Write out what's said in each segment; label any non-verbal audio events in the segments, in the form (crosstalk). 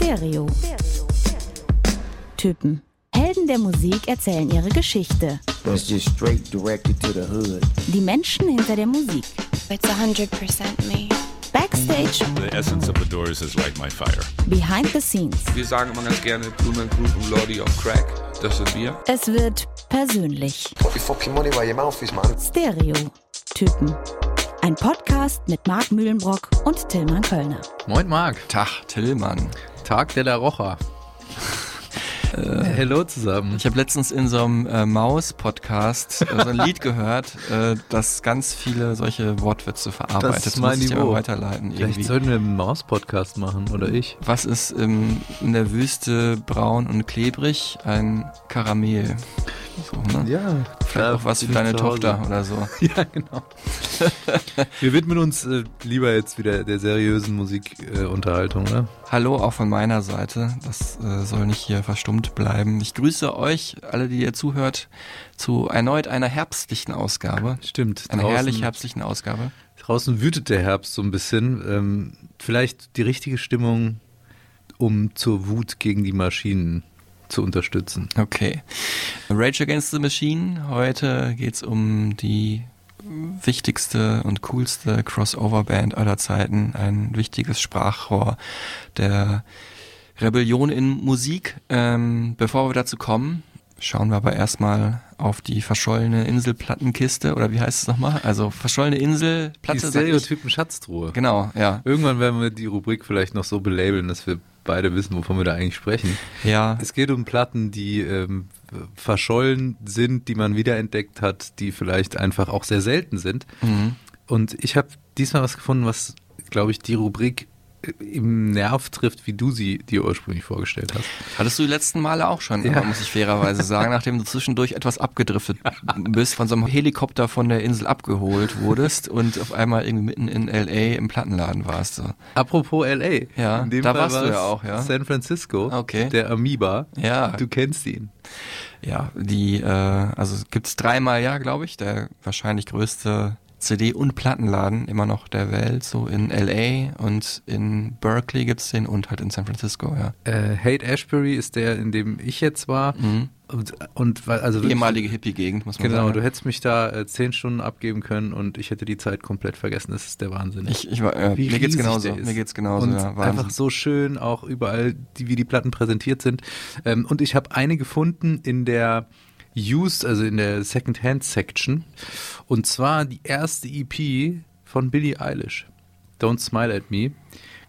Stereo. Typen. Helden der Musik erzählen ihre Geschichte. That's just straight directed to the hood. Die Menschen hinter der Musik. It's 100% me. Backstage, The essence of the Doors is like my fire. behind the scenes. Wir sagen immer ganz gerne Blumen Group und Lordy of Crack. Das sind wir. Es wird persönlich. Put your fucking money where your mouth is, man. Stereo. Typen. Ein Podcast mit Marc Mühlenbrock und Tillmann Kölner. Moin Marc, Tag, Tillmann. Tag der La Rocha. Äh, Hello zusammen. Ich habe letztens in so einem äh, Maus-Podcast äh, so ein Lied (laughs) gehört, äh, das ganz viele solche Wortwitze verarbeitet. Das ist mein Niveau. weiterleiten Vielleicht irgendwie. sollten wir einen Maus-Podcast machen, oder ich. Was ist ähm, in der Wüste braun und klebrig? Ein Karamell. So, ne? Ja, Vielleicht auch was für deine Tochter oder so. (laughs) Ja, genau. (laughs) wir widmen uns äh, lieber jetzt wieder der seriösen Musikunterhaltung, äh, ne? Hallo auch von meiner Seite. Das äh, soll nicht hier verstummt bleiben. Ich grüße euch, alle, die ihr zuhört, zu erneut einer herbstlichen Ausgabe. Stimmt. Einer draußen- herrlich herbstlichen Ausgabe. Draußen wütet der Herbst so ein bisschen. Ähm, vielleicht die richtige Stimmung, um zur Wut gegen die Maschinen zu unterstützen. Okay. Rage Against the Machine. Heute geht's um die wichtigste und coolste Crossover-Band aller Zeiten. Ein wichtiges Sprachrohr der Rebellion in Musik. Ähm, bevor wir dazu kommen, schauen wir aber erstmal auf die verschollene Inselplattenkiste. Oder wie heißt es nochmal? Also verschollene Insel, Die Platte. ich. Stereotypen Schatztruhe. Genau, ja. Irgendwann werden wir die Rubrik vielleicht noch so belabeln, dass wir beide wissen, wovon wir da eigentlich sprechen. Ja. Es geht um Platten, die ähm, verschollen sind, die man wiederentdeckt hat, die vielleicht einfach auch sehr selten sind. Mhm. Und ich habe diesmal was gefunden, was, glaube ich, die Rubrik im Nerv trifft, wie du sie dir ursprünglich vorgestellt hast. Hattest du die letzten Male auch schon, Ja. muss ich fairerweise sagen, (laughs) nachdem du zwischendurch etwas abgedriftet bist, von so einem Helikopter von der Insel abgeholt wurdest und auf einmal irgendwie mitten in L.A. im Plattenladen warst. So. Apropos LA. Ja, in dem da Fall warst du war es ja auch, ja. San Francisco, Okay. der Amoeba. Ja. Du kennst ihn. Ja, die, äh, also gibt's dreimal ja, glaube ich, der wahrscheinlich größte CD- und Plattenladen immer noch der Welt, so in L.A. und in Berkeley gibt's den und halt in San Francisco, ja. Äh, Hate Ashbury ist der, in dem ich jetzt war. Mhm. Und, und also Ehemalige Hippie-Gegend, muss man Genau, sagen. du hättest mich da äh, zehn Stunden abgeben können und ich hätte die Zeit komplett vergessen. Das ist der Wahnsinn. Ich, ich war, äh, mir geht's genauso, mir geht's genauso, und ja, einfach so schön, auch überall, die, wie die Platten präsentiert sind. Ähm, und ich habe eine gefunden in der Used, also in der Secondhand Section. Und zwar die erste EP von Billie Eilish. Don't Smile at Me.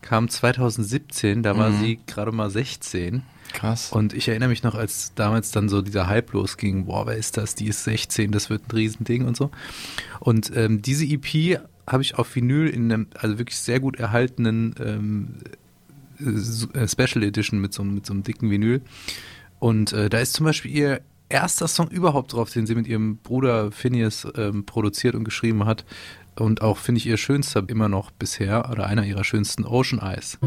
Kam 2017, da war Mhm. sie gerade mal 16. Krass. Und ich erinnere mich noch, als damals dann so dieser Hype losging, boah, wer ist das? Die ist 16, das wird ein Riesending und so. Und ähm, diese EP habe ich auf Vinyl in einem, also wirklich sehr gut erhaltenen ähm, äh, Special Edition mit so, einem- mit so einem dicken Vinyl. Und äh, da ist zum Beispiel ihr erster Song überhaupt drauf, den sie mit ihrem Bruder Phineas ähm, produziert und geschrieben hat. Und auch, finde ich, ihr schönster immer noch bisher, oder einer ihrer schönsten, Ocean Eyes.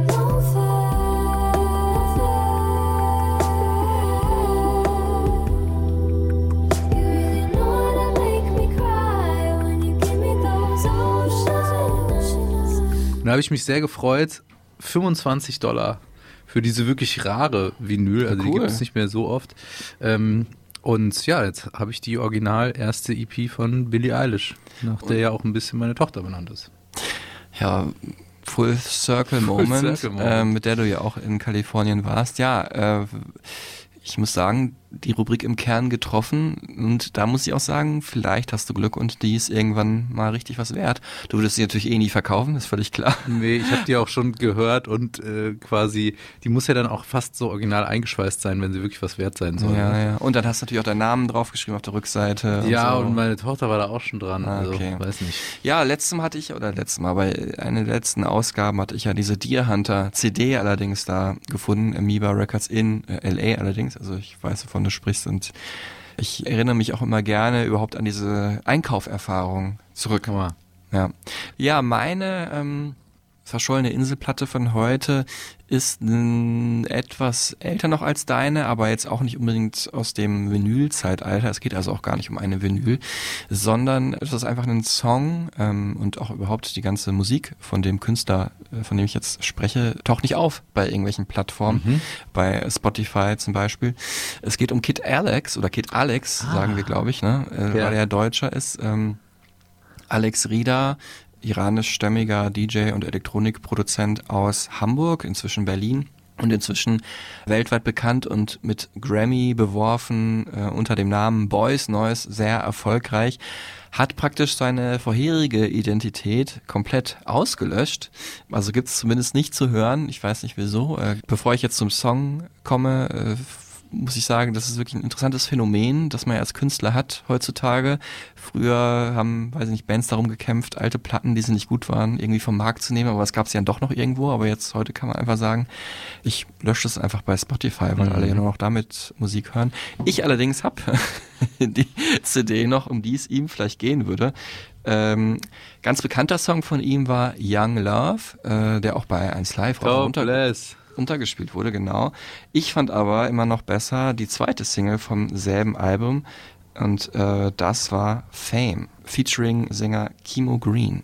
Und da habe ich mich sehr gefreut. 25 Dollar für diese wirklich rare Vinyl. Also die Cool. gibt es nicht mehr so oft. Ähm, und ja, jetzt habe ich die original erste EP von Billie Eilish, nach der ja auch ein bisschen meine Tochter benannt ist. Ja, Full Circle Moment, Circle Moment. Äh, mit der du ja auch in Kalifornien warst. Ja, äh, ich muss sagen, die Rubrik im Kern getroffen und da muss ich auch sagen, vielleicht hast du Glück und die ist irgendwann mal richtig was wert. Du würdest sie natürlich eh nie verkaufen, ist völlig klar. Nee, ich habe die auch schon gehört und äh, quasi, die muss ja dann auch fast so original eingeschweißt sein, wenn sie wirklich was wert sein soll. Ja, ja. Und dann hast du natürlich auch deinen Namen draufgeschrieben auf der Rückseite. Ja, und, so. und meine Tochter war da auch schon dran. Ah, also, okay. weiß nicht. Ja, letztem hatte ich, oder letztem Mal, bei einer der letzten Ausgaben hatte ich ja diese Deer Hunter CD allerdings da gefunden, Amoeba Records in äh, LA allerdings, also ich weiß, wovon du sprichst. Und ich erinnere mich auch immer gerne überhaupt an diese Einkauferfahrung zurück. Ja, ja meine ähm, verschollene Inselplatte von heute ist n, etwas älter noch als deine, aber jetzt auch nicht unbedingt aus dem Vinyl-Zeitalter. Es geht also auch gar nicht um eine Vinyl, sondern es ist einfach ein Song ähm, und auch überhaupt die ganze Musik von dem Künstler, äh, von dem ich jetzt spreche, taucht nicht auf bei irgendwelchen Plattformen, Mhm. bei Spotify zum Beispiel. Es geht um Kid Alex oder Kid Alex, sagen wir, glaube ich, ne? äh, Ja. weil er Deutscher ist. Ähm, Alex Rieder, iranischstämmiger DJ und Elektronikproduzent aus Hamburg, inzwischen Berlin und inzwischen weltweit bekannt und mit Grammy beworfen äh, unter dem Namen Boys Noise sehr erfolgreich, hat praktisch seine vorherige Identität komplett ausgelöscht. Also gibt es zumindest nicht zu hören. Ich weiß nicht wieso. Äh, bevor ich jetzt zum Song komme, äh, muss ich sagen, das ist wirklich ein interessantes Phänomen, das man ja als Künstler hat heutzutage. Früher haben, weiß ich nicht, Bands darum gekämpft, alte Platten, die sie nicht gut waren, irgendwie vom Markt zu nehmen, aber es gab sie ja doch noch irgendwo. Aber jetzt heute kann man einfach sagen, ich lösche es einfach bei Spotify, weil alle ja nur noch damit Musik hören. Ich allerdings habe (laughs) die CD noch, um die es ihm vielleicht gehen würde. Ähm, ganz bekannter Song von ihm war Young Love, äh, der auch bei 1 Live auch runter Topless. Untergespielt wurde, genau. Ich fand aber immer noch besser die zweite Single vom selben Album und äh, das war Fame, featuring Sänger Kimo Green.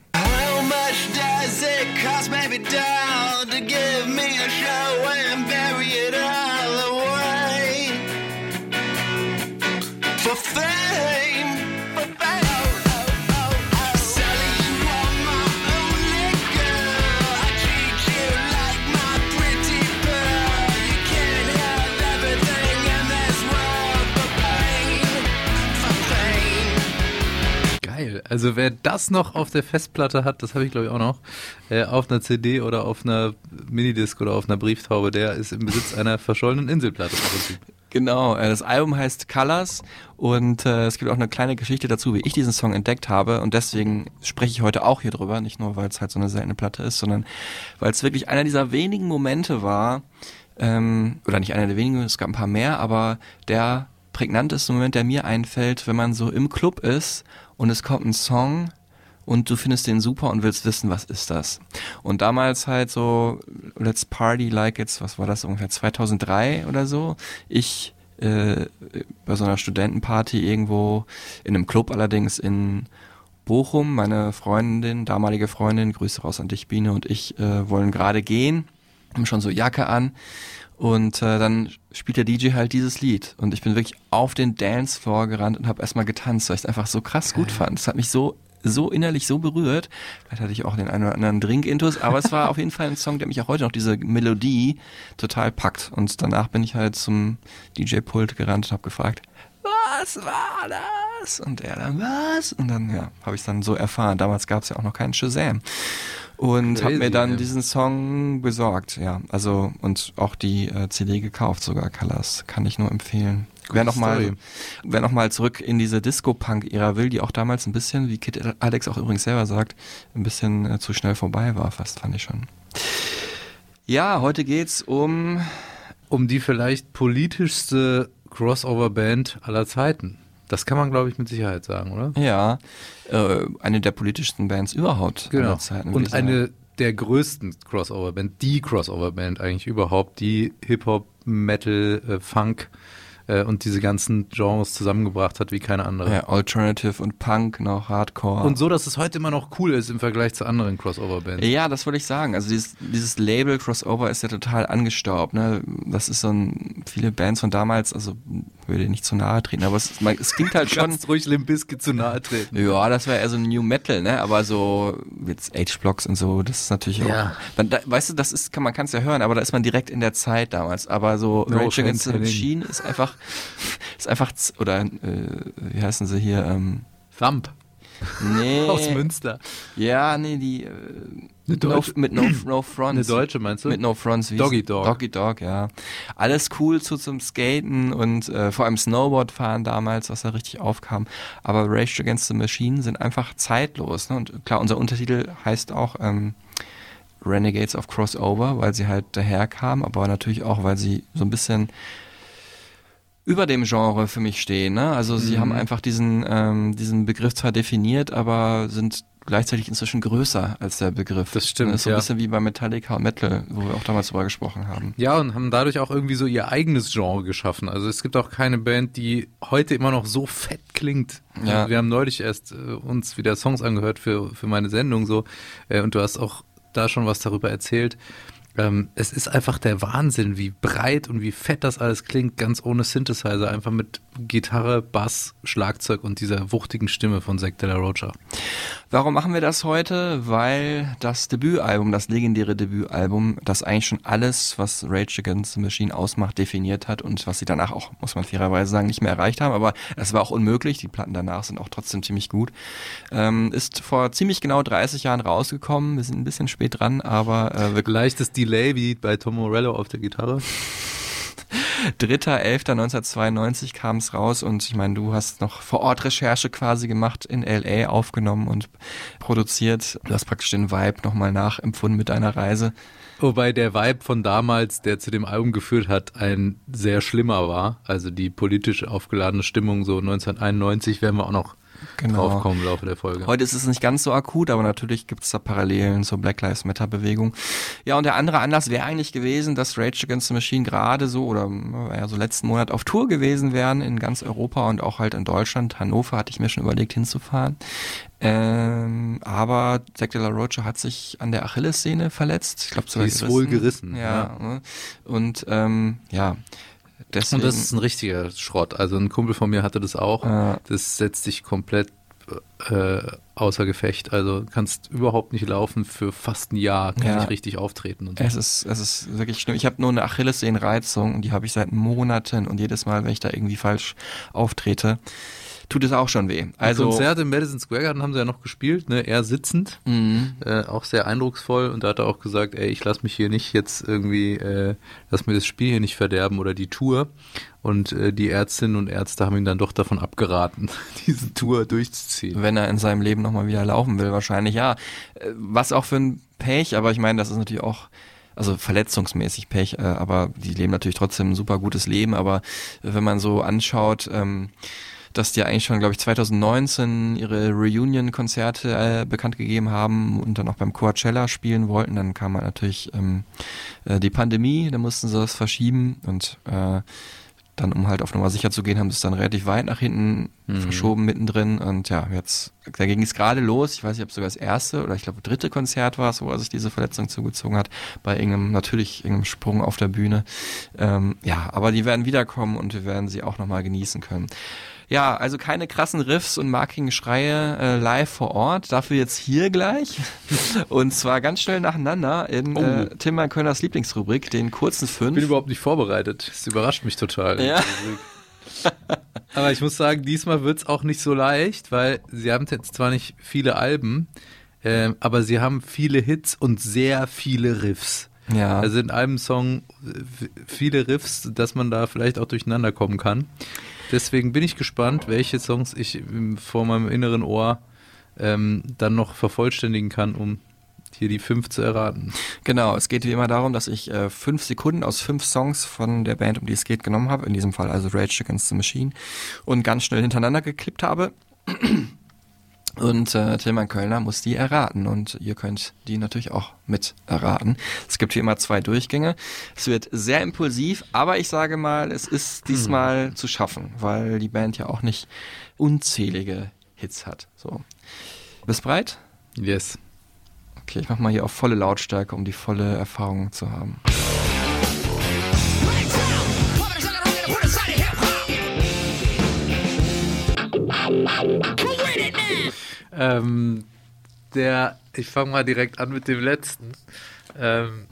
Also wer das noch auf der Festplatte hat, das habe ich glaube ich auch noch, äh, auf einer CD oder auf einer Minidisc oder auf einer Brieftaube, der ist im Besitz einer verschollenen Inselplatte. Genau, äh, das Album heißt Colors und äh, es gibt auch eine kleine Geschichte dazu, wie ich diesen Song entdeckt habe und deswegen spreche ich heute auch hier drüber, nicht nur weil es halt so eine seltene Platte ist, sondern weil es wirklich einer dieser wenigen Momente war, ähm, oder nicht einer der wenigen, es gab ein paar mehr, aber der prägnanteste Moment, der mir einfällt, wenn man so im Club ist und es kommt ein Song und du findest den super und willst wissen, was ist das? Und damals halt so, let's party like it's, was war das ungefähr, 2003 oder so. Ich äh, bei so einer Studentenparty irgendwo in einem Club allerdings in Bochum, meine Freundin, damalige Freundin, Grüße raus an dich, Biene, und ich äh, wollen gerade gehen, haben schon so Jacke an und äh, dann spielt der DJ halt dieses Lied und ich bin wirklich auf den Dancefloor gerannt und habe erstmal getanzt, weil ich es einfach so krass gut fand. Es hat mich so so innerlich so berührt. Vielleicht hatte ich auch den einen oder anderen Drink intus, aber es war (laughs) auf jeden Fall ein Song, der mich auch heute noch diese Melodie total packt. Und danach bin ich halt zum DJ-Pult gerannt und habe gefragt, was war das? Und er dann, was? Und dann, ja, habe ich dann so erfahren. Damals gab es ja auch noch keinen Shazam. Und habe mir dann diesen Song besorgt, ja. Also, und auch die äh, CD gekauft, sogar Colors. Kann ich nur empfehlen. Wer noch mal, Story. wer noch mal zurück in diese Disco-Punk-Ära will, die auch damals ein bisschen, wie Kid Alex auch übrigens selber sagt, ein bisschen äh, zu schnell vorbei war, fast fand ich schon. Ja, heute geht's um Um die vielleicht politischste Crossover-Band aller Zeiten. Das kann man, glaube ich, mit Sicherheit sagen, oder? ja äh, eine der politischsten Bands überhaupt aller Zeiten. Und sagen. eine der größten Crossover-Band, die Crossover-Band eigentlich überhaupt, die Hip-Hop, Metal, äh, Funk äh, und diese ganzen Genres zusammengebracht hat wie keine andere. ja, Alternative und Punk noch, Hardcore. Und so, dass es heute immer noch cool ist im Vergleich zu anderen Crossover-Bands. Ja, das wollte ich sagen. Also dieses, dieses Label Crossover ist ja total angestaubt. Ne? Das ist so ein, viele Bands von damals, also würde nicht zu nahe treten, aber es, man, es klingt halt (laughs) schon. Kannst ruhig Limp Bizkit zu nahe treten. Ja, das wäre eher so New Metal, ne? Aber so jetzt H-Blocks und so, das ist natürlich auch. Ja. Man, da, weißt du, das ist, kann man kann es ja hören, aber da ist man direkt in der Zeit damals. Aber so No Rage Against the Machine ist einfach, (laughs) ist einfach oder äh, wie heißen sie hier? Ähm, Thump nee. (laughs) aus Münster. Ja, nee, die äh, Eine no, mit no, (clears throat) no Fronts. Eine deutsche, meinst du? Mit No Fronts. Wie Doggy Dog. Doggy Dog, ja. Alles cool zu zum Skaten und äh, vor allem Snowboard fahren damals, was da richtig aufkam. Aber Rage Against the Machine sind einfach zeitlos. Ne? Und klar, unser Untertitel heißt auch ähm, Renegades of Crossover, weil sie halt daherkamen, aber natürlich auch, weil sie so ein bisschen über dem Genre für mich stehen. Ne? Also sie haben einfach diesen, ähm, diesen Begriff zwar definiert, aber sind gleichzeitig inzwischen größer als der Begriff. Das stimmt, Das ist so ein ja. bisschen wie bei Metallica und Metal, wo wir auch damals drüber gesprochen haben. Ja, und haben dadurch auch irgendwie so ihr eigenes Genre geschaffen. Also es gibt auch keine Band, die heute immer noch so fett klingt. Ja. Wir haben neulich erst äh, uns wieder Songs angehört für, für meine Sendung so äh, und du hast auch da schon was darüber erzählt. Ähm, es ist einfach der Wahnsinn, wie breit und wie fett das alles klingt, ganz ohne Synthesizer, einfach mit Gitarre, Bass, Schlagzeug und dieser wuchtigen Stimme von Zack de la Rocha. Warum machen wir das heute? Weil das Debütalbum, das legendäre Debütalbum, das eigentlich schon alles, was Rage Against the Machine ausmacht, definiert hat und was sie danach auch, muss man fairerweise sagen, nicht mehr erreicht haben. Aber es war auch unmöglich. Die Platten danach sind auch trotzdem ziemlich gut. Ähm, ist vor ziemlich genau 30 Jahren rausgekommen. Wir sind ein bisschen spät dran, aber äh, wir Leichtes Delay wie bei Tom Morello auf der Gitarre. 3.11.1992 kam es raus und ich meine, du hast noch vor Ort Recherche quasi gemacht, in LA aufgenommen und produziert. Du hast praktisch den Vibe nochmal nachempfunden mit deiner Reise. Wobei der Vibe von damals, der zu dem Album geführt hat, ein sehr schlimmer war. Also die politisch aufgeladene Stimmung so 1991 werden wir auch noch Genau. draufkommen im Laufe der Folge. Heute ist es nicht ganz so akut, aber natürlich gibt es da Parallelen zur Black Lives Matter Bewegung. Ja, und der andere Anlass wäre eigentlich gewesen, dass Rage Against the Machine gerade so oder äh, ja, so letzten Monat auf Tour gewesen wären in ganz Europa und auch halt in Deutschland. Hannover hatte ich mir schon überlegt hinzufahren. Ähm, aber Zack de la Rocha hat sich an der Achillessehne verletzt. Ich glaube, Die ist wohl gerissen, Ja. ja. ne? Und ähm, ja, deswegen. Und das ist ein richtiger Schrott. Also ein Kumpel von mir hatte das auch. Ja. Das setzt dich komplett äh, außer Gefecht. Also kannst überhaupt nicht laufen für fast ein Jahr, kann Ja. nicht richtig auftreten. Und so. Es ist, es ist wirklich schlimm. Ich habe nur eine Achillessehnenreizung und die habe ich seit Monaten und jedes Mal, wenn ich da irgendwie falsch auftrete, tut es auch schon weh. Also Also Konzert im Madison Square Garden haben sie ja noch gespielt, ne? Er sitzend, Mhm. äh, auch sehr eindrucksvoll und da hat er auch gesagt, ey, ich lass mich hier nicht jetzt irgendwie, äh, lass mir das Spiel hier nicht verderben oder die Tour. Und äh, die Ärztinnen und Ärzte haben ihn dann doch davon abgeraten, (laughs) diese Tour durchzuziehen. wenn er in seinem Leben nochmal wieder laufen will, wahrscheinlich ja. Äh, Was auch für ein Pech, aber ich meine, das ist natürlich auch also verletzungsmäßig Pech, äh, aber die leben natürlich trotzdem ein super gutes Leben, aber wenn man so anschaut, ähm, dass die eigentlich schon, glaube ich, 2019 ihre Reunion-Konzerte äh, bekannt gegeben haben und dann auch beim Coachella spielen wollten, dann kam halt natürlich ähm, äh, die Pandemie, da mussten sie das verschieben und äh, dann, um halt auf Nummer sicher zu gehen, haben sie es dann relativ weit nach hinten verschoben mittendrin. Und ja, jetzt, da ging es gerade los. Ich weiß nicht, ob es sogar das erste oder ich glaube dritte Konzert war es, wo er sich diese Verletzung zugezogen hat. Bei irgendeinem, natürlich irgendeinem Sprung auf der Bühne. Ähm, ja, aber die werden wiederkommen und wir werden sie auch nochmal genießen können. Ja, also keine krassen Riffs und markigen Schreie äh, live vor Ort. Dafür jetzt hier gleich. (laughs) Und zwar ganz schnell nacheinander in äh, Tim Kölners Lieblingsrubrik, den kurzen Ich bin fünf. überhaupt nicht vorbereitet. Das überrascht mich total. Ja. (laughs) Aber ich muss sagen, diesmal wird's auch nicht so leicht, weil sie haben jetzt zwar nicht viele Alben, ähm, aber sie haben viele Hits und sehr viele Riffs. Ja. Also in einem Song äh, viele Riffs, dass man da vielleicht auch durcheinander kommen kann. Deswegen bin ich gespannt, welche Songs ich ähm, vor meinem inneren Ohr ähm, dann noch vervollständigen kann, um hier die fünf zu erraten. Genau, es geht wie immer darum, dass ich äh, fünf Sekunden aus fünf Songs von der Band, um die es geht, genommen habe. In diesem Fall also Rage Against the Machine. Und ganz schnell hintereinander geklippt habe. Und äh, Tilman Kölner muss die erraten und ihr könnt die natürlich auch mit erraten. Es gibt wie immer zwei Durchgänge. Es wird sehr impulsiv, aber ich sage mal, es ist diesmal zu schaffen, weil die Band ja auch nicht unzählige Hits hat. So. Bist bereit? Yes. Okay, ich mach mal hier auf volle Lautstärke, um die volle Erfahrung zu haben. Ähm, der, ich fange mal direkt an mit dem letzten. Ähm,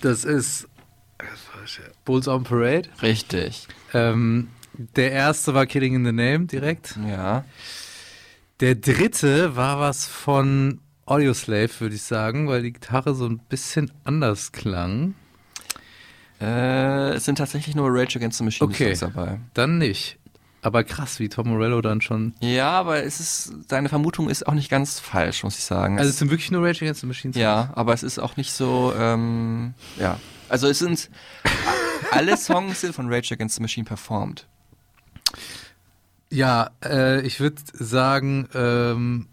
das ist Bulls on Parade. Richtig. Ähm, der erste war Killing in the Name direkt. Ja. Der dritte war was von Audioslave, würde ich sagen, weil die Gitarre so ein bisschen anders klang. Äh, es sind tatsächlich nur Rage Against the Machine Okay. Dabei. Dann nicht. Aber krass, wie Tom Morello dann schon. Ja, aber es ist, deine Vermutung ist auch nicht ganz falsch, muss ich sagen. Also Es- sind wirklich nur Rage Against the Machine. Songs? ja, aber es ist auch nicht so, ähm, ja. Also es sind, alle Songs sind von Rage Against the Machine performt. Ja, äh, ich würde sagen, ähm,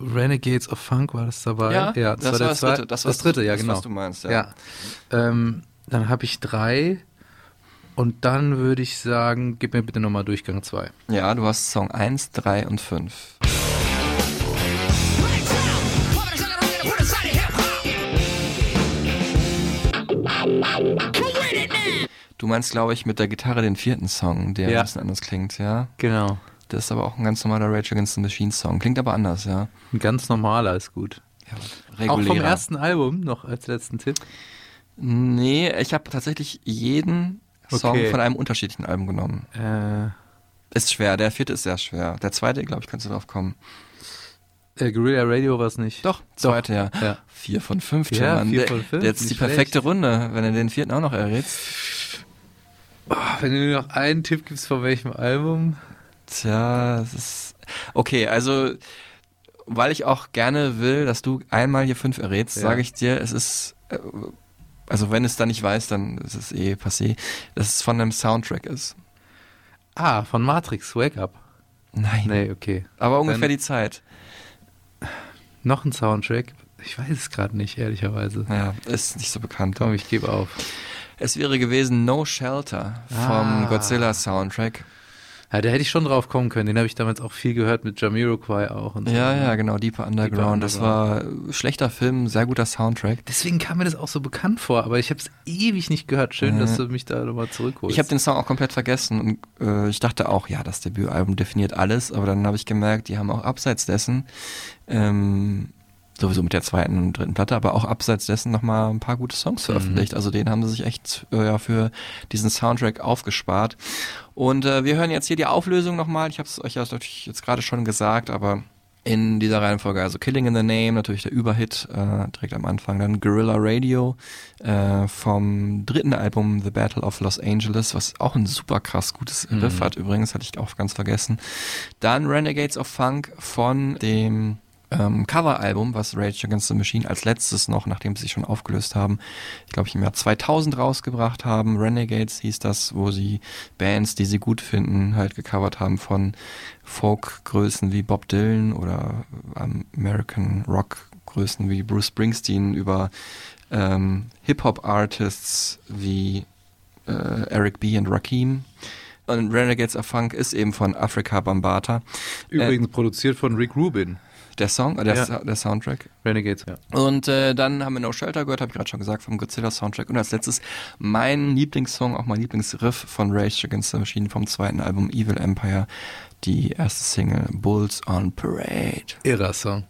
Renegades of Funk war das dabei? Ja, ja das war der das dritte. Das war das dritte, ja das, genau. was du meinst, ja. ja. Ähm, dann habe ich drei und dann würde ich sagen, gib mir bitte nochmal Durchgang zwei. Ja, du hast Song 1, 3 und 5. Du meinst, glaube ich, mit der Gitarre den vierten Song, der Ja. ein bisschen anders klingt, ja? Genau. Das ist aber auch ein ganz normaler Rage Against the Machine Song. Klingt aber anders, ja. Ein ganz normaler ist gut. ja Auch regulärer. vom ersten Album noch als letzten Tipp. Nee, ich habe tatsächlich jeden Song Okay. von einem unterschiedlichen Album genommen. Äh, Ist schwer, der vierte ist sehr schwer. Der zweite, glaube ich, kannst du drauf kommen. äh, Guerilla Radio war es nicht. Doch, zweite, ja. Ja. Vier von fünf, Ja, Mann. vier von fünf, Jetzt die perfekte schlecht. Runde, wenn er den vierten auch noch errätst. Wenn du mir noch einen Tipp gibst, von welchem Album. Tja, das ist. Okay, also, weil ich auch gerne will, dass du einmal hier fünf errätst, Ja. sage ich dir, es ist. Also, wenn es dann nicht weiß, dann ist es eh passé, dass es von einem Soundtrack ist. Ah, von Matrix, Wake Up. Nein. Nee, okay. Aber ungefähr Dann- die Zeit. Noch ein Soundtrack? Ich weiß es gerade nicht, ehrlicherweise. Ja, ist nicht so bekannt. Komm, ich gebe auf. Es wäre gewesen No Shelter vom Ah. Godzilla Soundtrack. Ja, da hätte ich schon drauf kommen können. Den habe ich damals auch viel gehört mit Jamiroquai auch. Und so. Ja, ja, genau, Deeper Underground. Das war Underground. äh, schlechter Film, sehr guter Soundtrack. Deswegen kam mir das auch so bekannt vor, aber ich habe es ewig nicht gehört. Schön, Ja. dass du mich da nochmal zurückholst. Ich habe den Song auch komplett vergessen und äh, ich dachte auch, ja, das Debütalbum definiert alles, aber dann habe ich gemerkt, die haben auch abseits dessen, ähm, sowieso mit der zweiten und dritten Platte, aber auch abseits dessen nochmal ein paar gute Songs veröffentlicht. Also den haben sie sich echt äh, ja, für diesen Soundtrack aufgespart. Und äh, wir hören jetzt hier die Auflösung nochmal. Ich habe es euch ja natürlich jetzt gerade schon gesagt, aber in dieser Reihenfolge, also Killing in the Name, natürlich der Überhit, äh, direkt am Anfang, dann Guerrilla Radio äh, vom dritten Album The Battle of Los Angeles, was auch ein super krass gutes Riff hat übrigens, hatte ich auch ganz vergessen. Dann Renegades of Funk von dem ähm, Coveralbum, was Rage Against the Machine als letztes noch, nachdem sie sich schon aufgelöst haben, ich glaube ich im Jahr 2000 rausgebracht haben. Renegades hieß das, wo sie Bands, die sie gut finden, halt gecovert haben von Folk-Größen wie Bob Dylan oder American Rock-Größen wie Bruce Springsteen über ähm, Hip-Hop-Artists wie äh, Eric B. und Rakim. Und Renegades of Funk ist eben von Africa Bambata. Übrigens produziert von Rick Rubin. Der Song, äh, der, Ja. Der Soundtrack. Renegades, ja. Und äh, dann haben wir No Shelter gehört, habe ich gerade schon gesagt, vom Godzilla Soundtrack. Und als letztes mein Lieblingssong, auch mein Lieblingsriff von Rage Against the Machine vom zweiten Album Evil Empire, die erste Single Bulls on Parade. Irrer Song.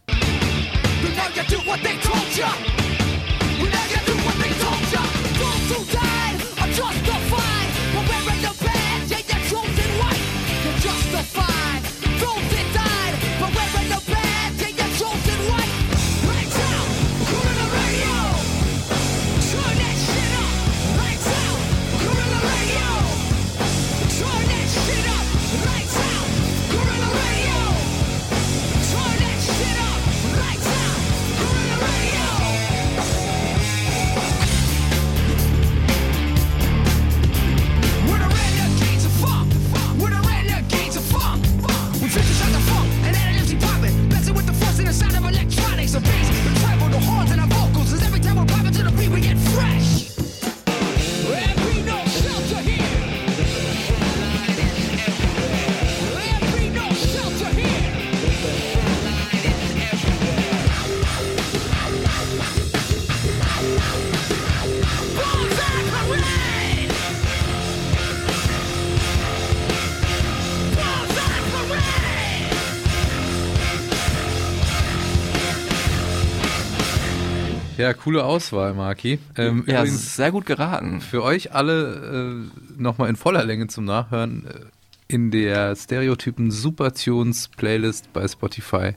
Ja, coole Auswahl, Marki. Ähm, Ja, sehr gut geraten. für euch alle äh, nochmal in voller Länge zum Nachhören äh, in der Stereotypen Supertunes Playlist bei Spotify,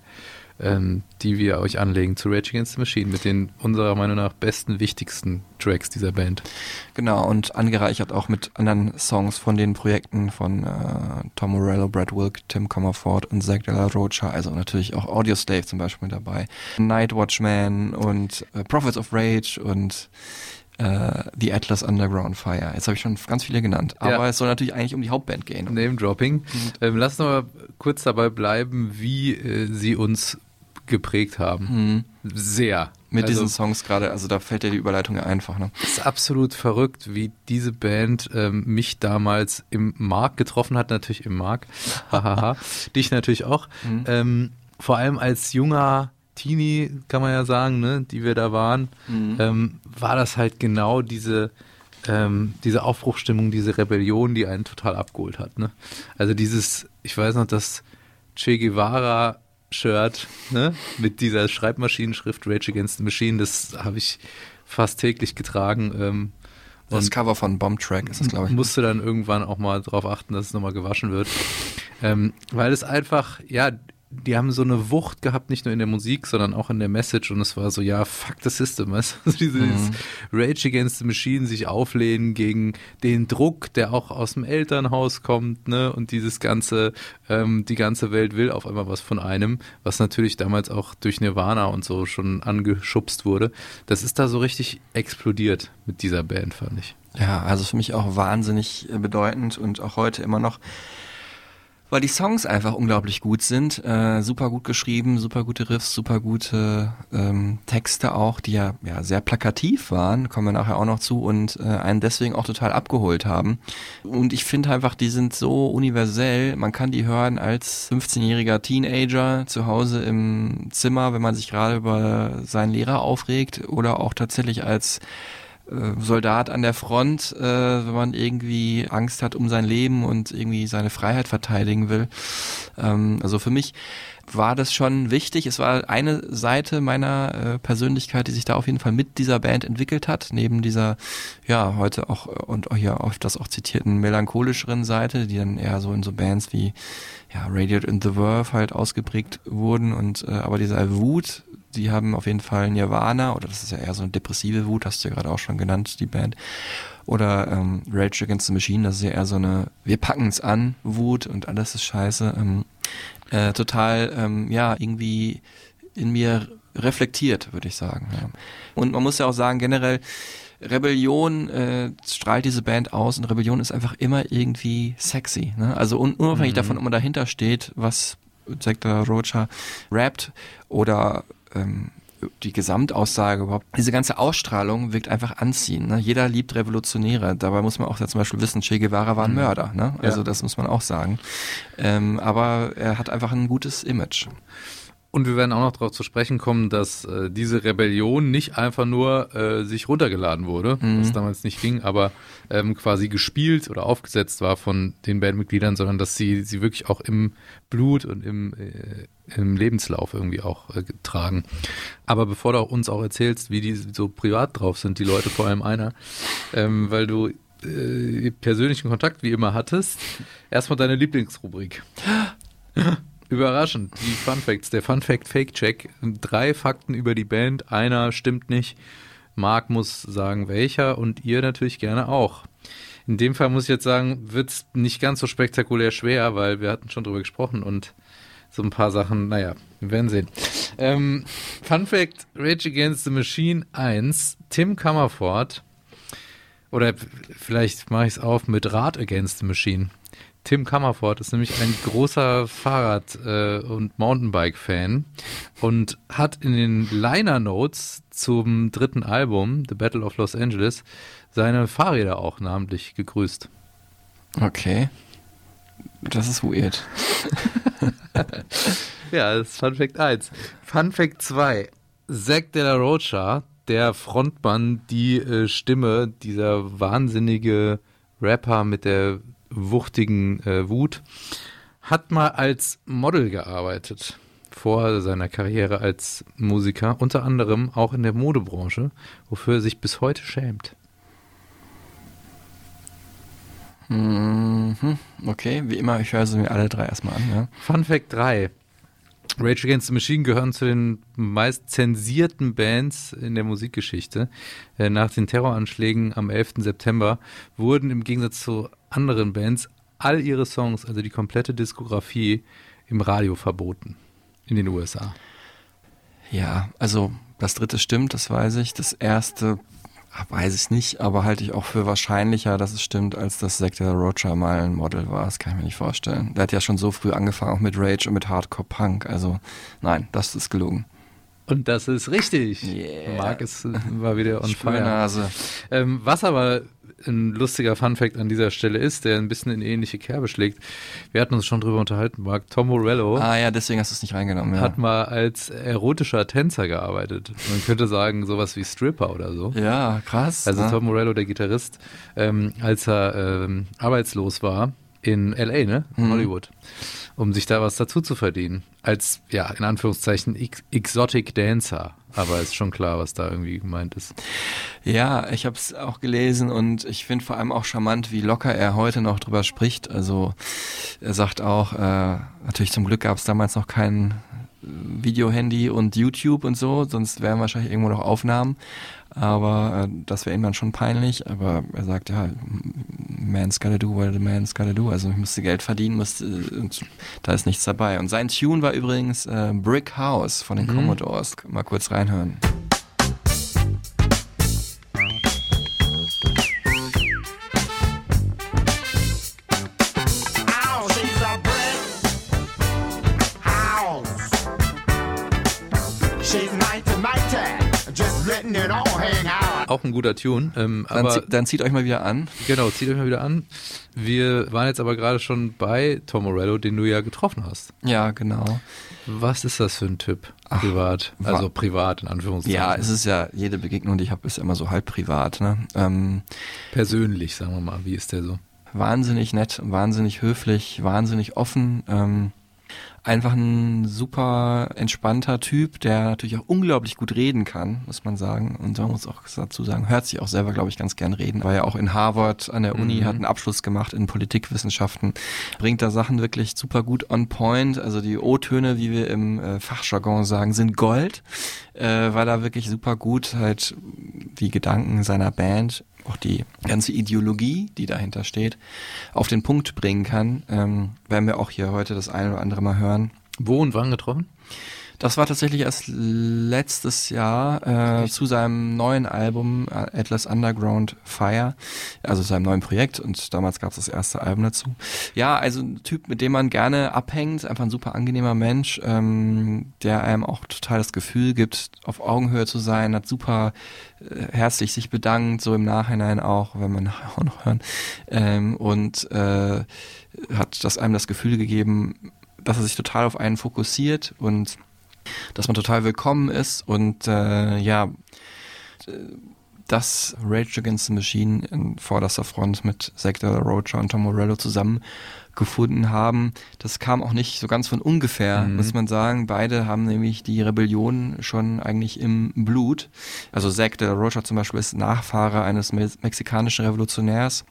ähm, die wir euch anlegen zu Rage Against the Machine mit den unserer Meinung nach besten, wichtigsten Tracks dieser Band. Genau, und angereichert auch mit anderen Songs von den Projekten von äh, Tom Morello, Brad Wilk, Tim Comerford und Zach De La Rocha, also natürlich auch Audio Slave zum Beispiel dabei, Night Watchman und äh, Prophets of Rage und äh, The Atlas Underground Fire. Jetzt habe ich schon ganz viele genannt, aber Ja. es soll natürlich eigentlich um die Hauptband gehen. Name Dropping. Ähm, lass noch mal kurz dabei bleiben, wie äh, sie uns geprägt haben. Sehr. Mhm. Mit also, diesen Songs gerade, also da fällt ja die Überleitung ja einfach. Ne? Es ist absolut verrückt, wie diese Band ähm, mich damals im Mark getroffen hat, natürlich im Mark, (laughs) hahaha, dich natürlich auch. Ähm, vor allem als junger Teenie, kann man ja sagen, ne, die wir da waren, ähm, war das halt genau diese, ähm, diese Aufbruchstimmung, diese Rebellion, die einen total abgeholt hat. Ne? Also dieses, ich weiß noch, das Che Guevara Shirt ne, mit dieser Schreibmaschinenschrift Rage Against the Machine, das habe ich fast täglich getragen. Ähm, Das Cover von Bomb Track ist das, glaube ich. musste dann irgendwann auch mal darauf achten, dass es nochmal gewaschen wird. Ähm, weil es einfach, ja, die haben so eine Wucht gehabt, nicht nur in der Musik, sondern auch in der Message und es war so, ja, fuck the system, weißt du? (laughs) Also dieses Rage Against the Machine, sich auflehnen gegen den Druck, der auch aus dem Elternhaus kommt, ne? Und dieses ganze, ähm, die ganze Welt will auf einmal was von einem, was natürlich damals auch durch Nirvana und so schon angeschubst wurde. Das ist da so richtig explodiert mit dieser Band, fand ich. Ja, also für mich auch wahnsinnig bedeutend und auch heute immer noch, weil die Songs einfach unglaublich gut sind, äh, super gut geschrieben, super gute Riffs, super gute ähm, Texte auch, die ja, ja sehr plakativ waren, kommen wir nachher auch noch zu und äh, einen deswegen auch total abgeholt haben. Und ich finde einfach, die sind so universell, man kann die hören als 15-jähriger Teenager zu Hause im Zimmer, wenn man sich gerade über seinen Lehrer aufregt oder auch tatsächlich als Soldat an der Front, äh, wenn man irgendwie Angst hat um sein Leben und irgendwie seine Freiheit verteidigen will. Ähm, also für mich war das schon wichtig. Es war eine Seite meiner äh, Persönlichkeit, die sich da auf jeden Fall mit dieser Band entwickelt hat, neben dieser, ja, heute auch äh, und hier oft das auch zitierten melancholischeren Seite, die dann eher so in so Bands wie ja, Radiate in the Verve halt ausgeprägt wurden und äh, aber dieser Wut, die haben auf jeden Fall Nirvana, oder das ist ja eher so eine depressive Wut, hast du ja gerade auch schon genannt, die Band. Oder ähm, Rage Against the Machine, das ist ja eher so eine Wir packen's an Wut und alles ist scheiße. Ähm, äh, total, ähm, ja, irgendwie in mir reflektiert, würde ich sagen. Ja. Und man muss ja auch sagen, generell, Rebellion äh, strahlt diese Band aus und Rebellion ist einfach immer irgendwie sexy. Ne? Also un unabhängig davon, ob man dahinter steht, was Sektor Rocha rappt oder ähm, die Gesamtaussage überhaupt. Diese ganze Ausstrahlung wirkt einfach anziehend. Ne? Jeder liebt Revolutionäre. Dabei muss man auch ja zum Beispiel wissen, Che Guevara war ein Mörder. Ne? Also Ja. das muss man auch sagen. Ähm, aber er hat einfach ein gutes Image. Und wir werden auch noch darauf zu sprechen kommen, dass äh, diese Rebellion nicht einfach nur äh, sich runtergeladen wurde, was damals nicht ging, aber ähm, quasi gespielt oder aufgesetzt war von den Bandmitgliedern, sondern dass sie sie wirklich auch im Blut und im, äh, im Lebenslauf irgendwie auch äh, tragen. Aber bevor du uns auch erzählst, wie die so privat drauf sind, die Leute, vor allem einer, ähm, weil du äh, persönlichen Kontakt wie immer hattest, erstmal deine Lieblingsrubrik. (laughs) Überraschend, die Fun Facts, der Fun Fact Fake Check. Drei Fakten über die Band, einer stimmt nicht. Marc muss sagen, welcher und ihr natürlich gerne auch. In dem Fall muss ich jetzt sagen, wird's nicht ganz so spektakulär schwer, weil wir hatten schon drüber gesprochen und so ein paar Sachen, naja, wir werden sehen. Ähm, Fun Fact, Rage Against the Machine 1, Tim Comerford, oder vielleicht mache ich es auf mit Rad Against the Machine. Tim Comerford ist nämlich ein großer Fahrrad- äh, und Mountainbike-Fan und hat in den Liner Notes zum dritten Album, The Battle of Los Angeles, seine Fahrräder auch namentlich gegrüßt. Okay. Das ist weird. (laughs) Ja, das ist Fun Fact 1. Fun Fact 2. Zack de la Rocha, der Frontmann, die äh, Stimme, dieser wahnsinnige Rapper mit der wuchtigen äh, Wut, hat mal als Model gearbeitet vor seiner Karriere als Musiker, unter anderem auch in der Modebranche, wofür er sich bis heute schämt. Mhm. Okay, wie immer, ich höre sie mir alle drei erstmal an. Ja. Fun Fact 3. Rage Against the Machine gehören zu den meist zensierten Bands in der Musikgeschichte. Äh, Nach den Terroranschlägen am 11. September wurden im Gegensatz zu anderen Bands all ihre Songs, also die komplette Diskografie, im Radio verboten in den USA. Ja, also das dritte stimmt, das weiß ich. Das erste Weiß ich nicht, aber halte ich auch für wahrscheinlicher, dass es stimmt, als dass la Rocha mal ein Model war. Das kann ich mir nicht vorstellen. Der hat ja schon so früh angefangen, auch mit Rage und mit Hardcore Punk. Also nein, das ist gelogen. Und das ist richtig. Yeah. Marc ist, war wieder on fire. Ähm, was aber ein lustiger Funfact an dieser Stelle ist, der ein bisschen in ähnliche Kerbe schlägt. Wir hatten uns schon drüber unterhalten, Marc. Tom Morello Ah ja, deswegen hast du es nicht reingenommen. Ja. hat mal als erotischer Tänzer gearbeitet. Man könnte sagen, sowas wie Stripper oder so. ja, krass. Also ne? Tom Morello, der Gitarrist, ähm, als er ähm, arbeitslos war in LA, ne? In Mhm. Hollywood, um sich da was dazu zu verdienen. Als, ja, in Anführungszeichen, Ex Exotic Dancer. Aber ist schon klar, was da irgendwie gemeint ist. Ja, ich habe es auch gelesen und ich finde vor allem auch charmant, wie locker er heute noch drüber spricht. Also er sagt auch, äh, natürlich zum Glück gab es damals noch kein äh, Videohandy und YouTube und so, sonst wären wahrscheinlich irgendwo noch Aufnahmen. Aber äh, das wäre ihm dann schon peinlich. Aber er sagt, ja, man's gotta do what a man's gotta do. Also ich musste Geld verdienen, musste, und da ist nichts dabei. Und sein Tune war übrigens äh, Brick House von den Commodores. Mal kurz reinhören. Ein guter Tune. Ähm, Dann, aber dann zieht euch mal wieder an. genau, zieht euch mal wieder an. Wir waren jetzt aber gerade schon bei Tom Morello, den du ja getroffen hast. Ja, genau. Was ist das für ein Typ? Privat. wa- also privat, in Anführungszeichen. Ja, es ist ja, jede Begegnung, die ich habe, ist immer so halb privat. Ne? Ähm, Persönlich, sagen wir mal. Wie ist der so? wahnsinnig nett, wahnsinnig höflich, wahnsinnig offen. Ähm, einfach ein super entspannter Typ, der natürlich auch unglaublich gut reden kann, muss man sagen. Und man muss auch dazu sagen, hört sich auch selber, glaube ich, ganz gern reden. War ja auch in Harvard an der Uni, hat einen Abschluss gemacht in Politikwissenschaften, bringt da Sachen wirklich super gut on point. Also die O-Töne, wie wir im äh, Fachjargon sagen, sind Gold, äh, weil er wirklich super gut halt die Gedanken seiner Band auch die ganze Ideologie, die dahinter steht, auf den Punkt bringen kann. Ähm, werden wir auch hier heute das eine oder andere mal hören. Wo und wann getroffen? Das war tatsächlich erst letztes Jahr äh, zu seinem neuen Album äh, Atlas Underground Fire, also seinem neuen Projekt. Und damals gab es das erste Album dazu. Ja, also ein Typ, mit dem man gerne abhängt, einfach ein super angenehmer Mensch, ähm, der einem auch total das Gefühl gibt, auf Augenhöhe zu sein, hat super äh, herzlich sich bedankt, so im Nachhinein auch, wenn man (laughs) auch noch hören, ähm, und äh, hat das einem das Gefühl gegeben, dass er sich total auf einen fokussiert und dass man total willkommen ist und äh, ja, dass Rage Against the Machine in vorderster Front mit Zack de la Rocha und Tom Morello zusammengefunden haben. Das kam auch nicht so ganz von ungefähr, muss man sagen. Beide haben nämlich die Rebellion schon eigentlich im Blut. Also Zack de la Rocha zum Beispiel ist Nachfahre eines me mexikanischen Revolutionärs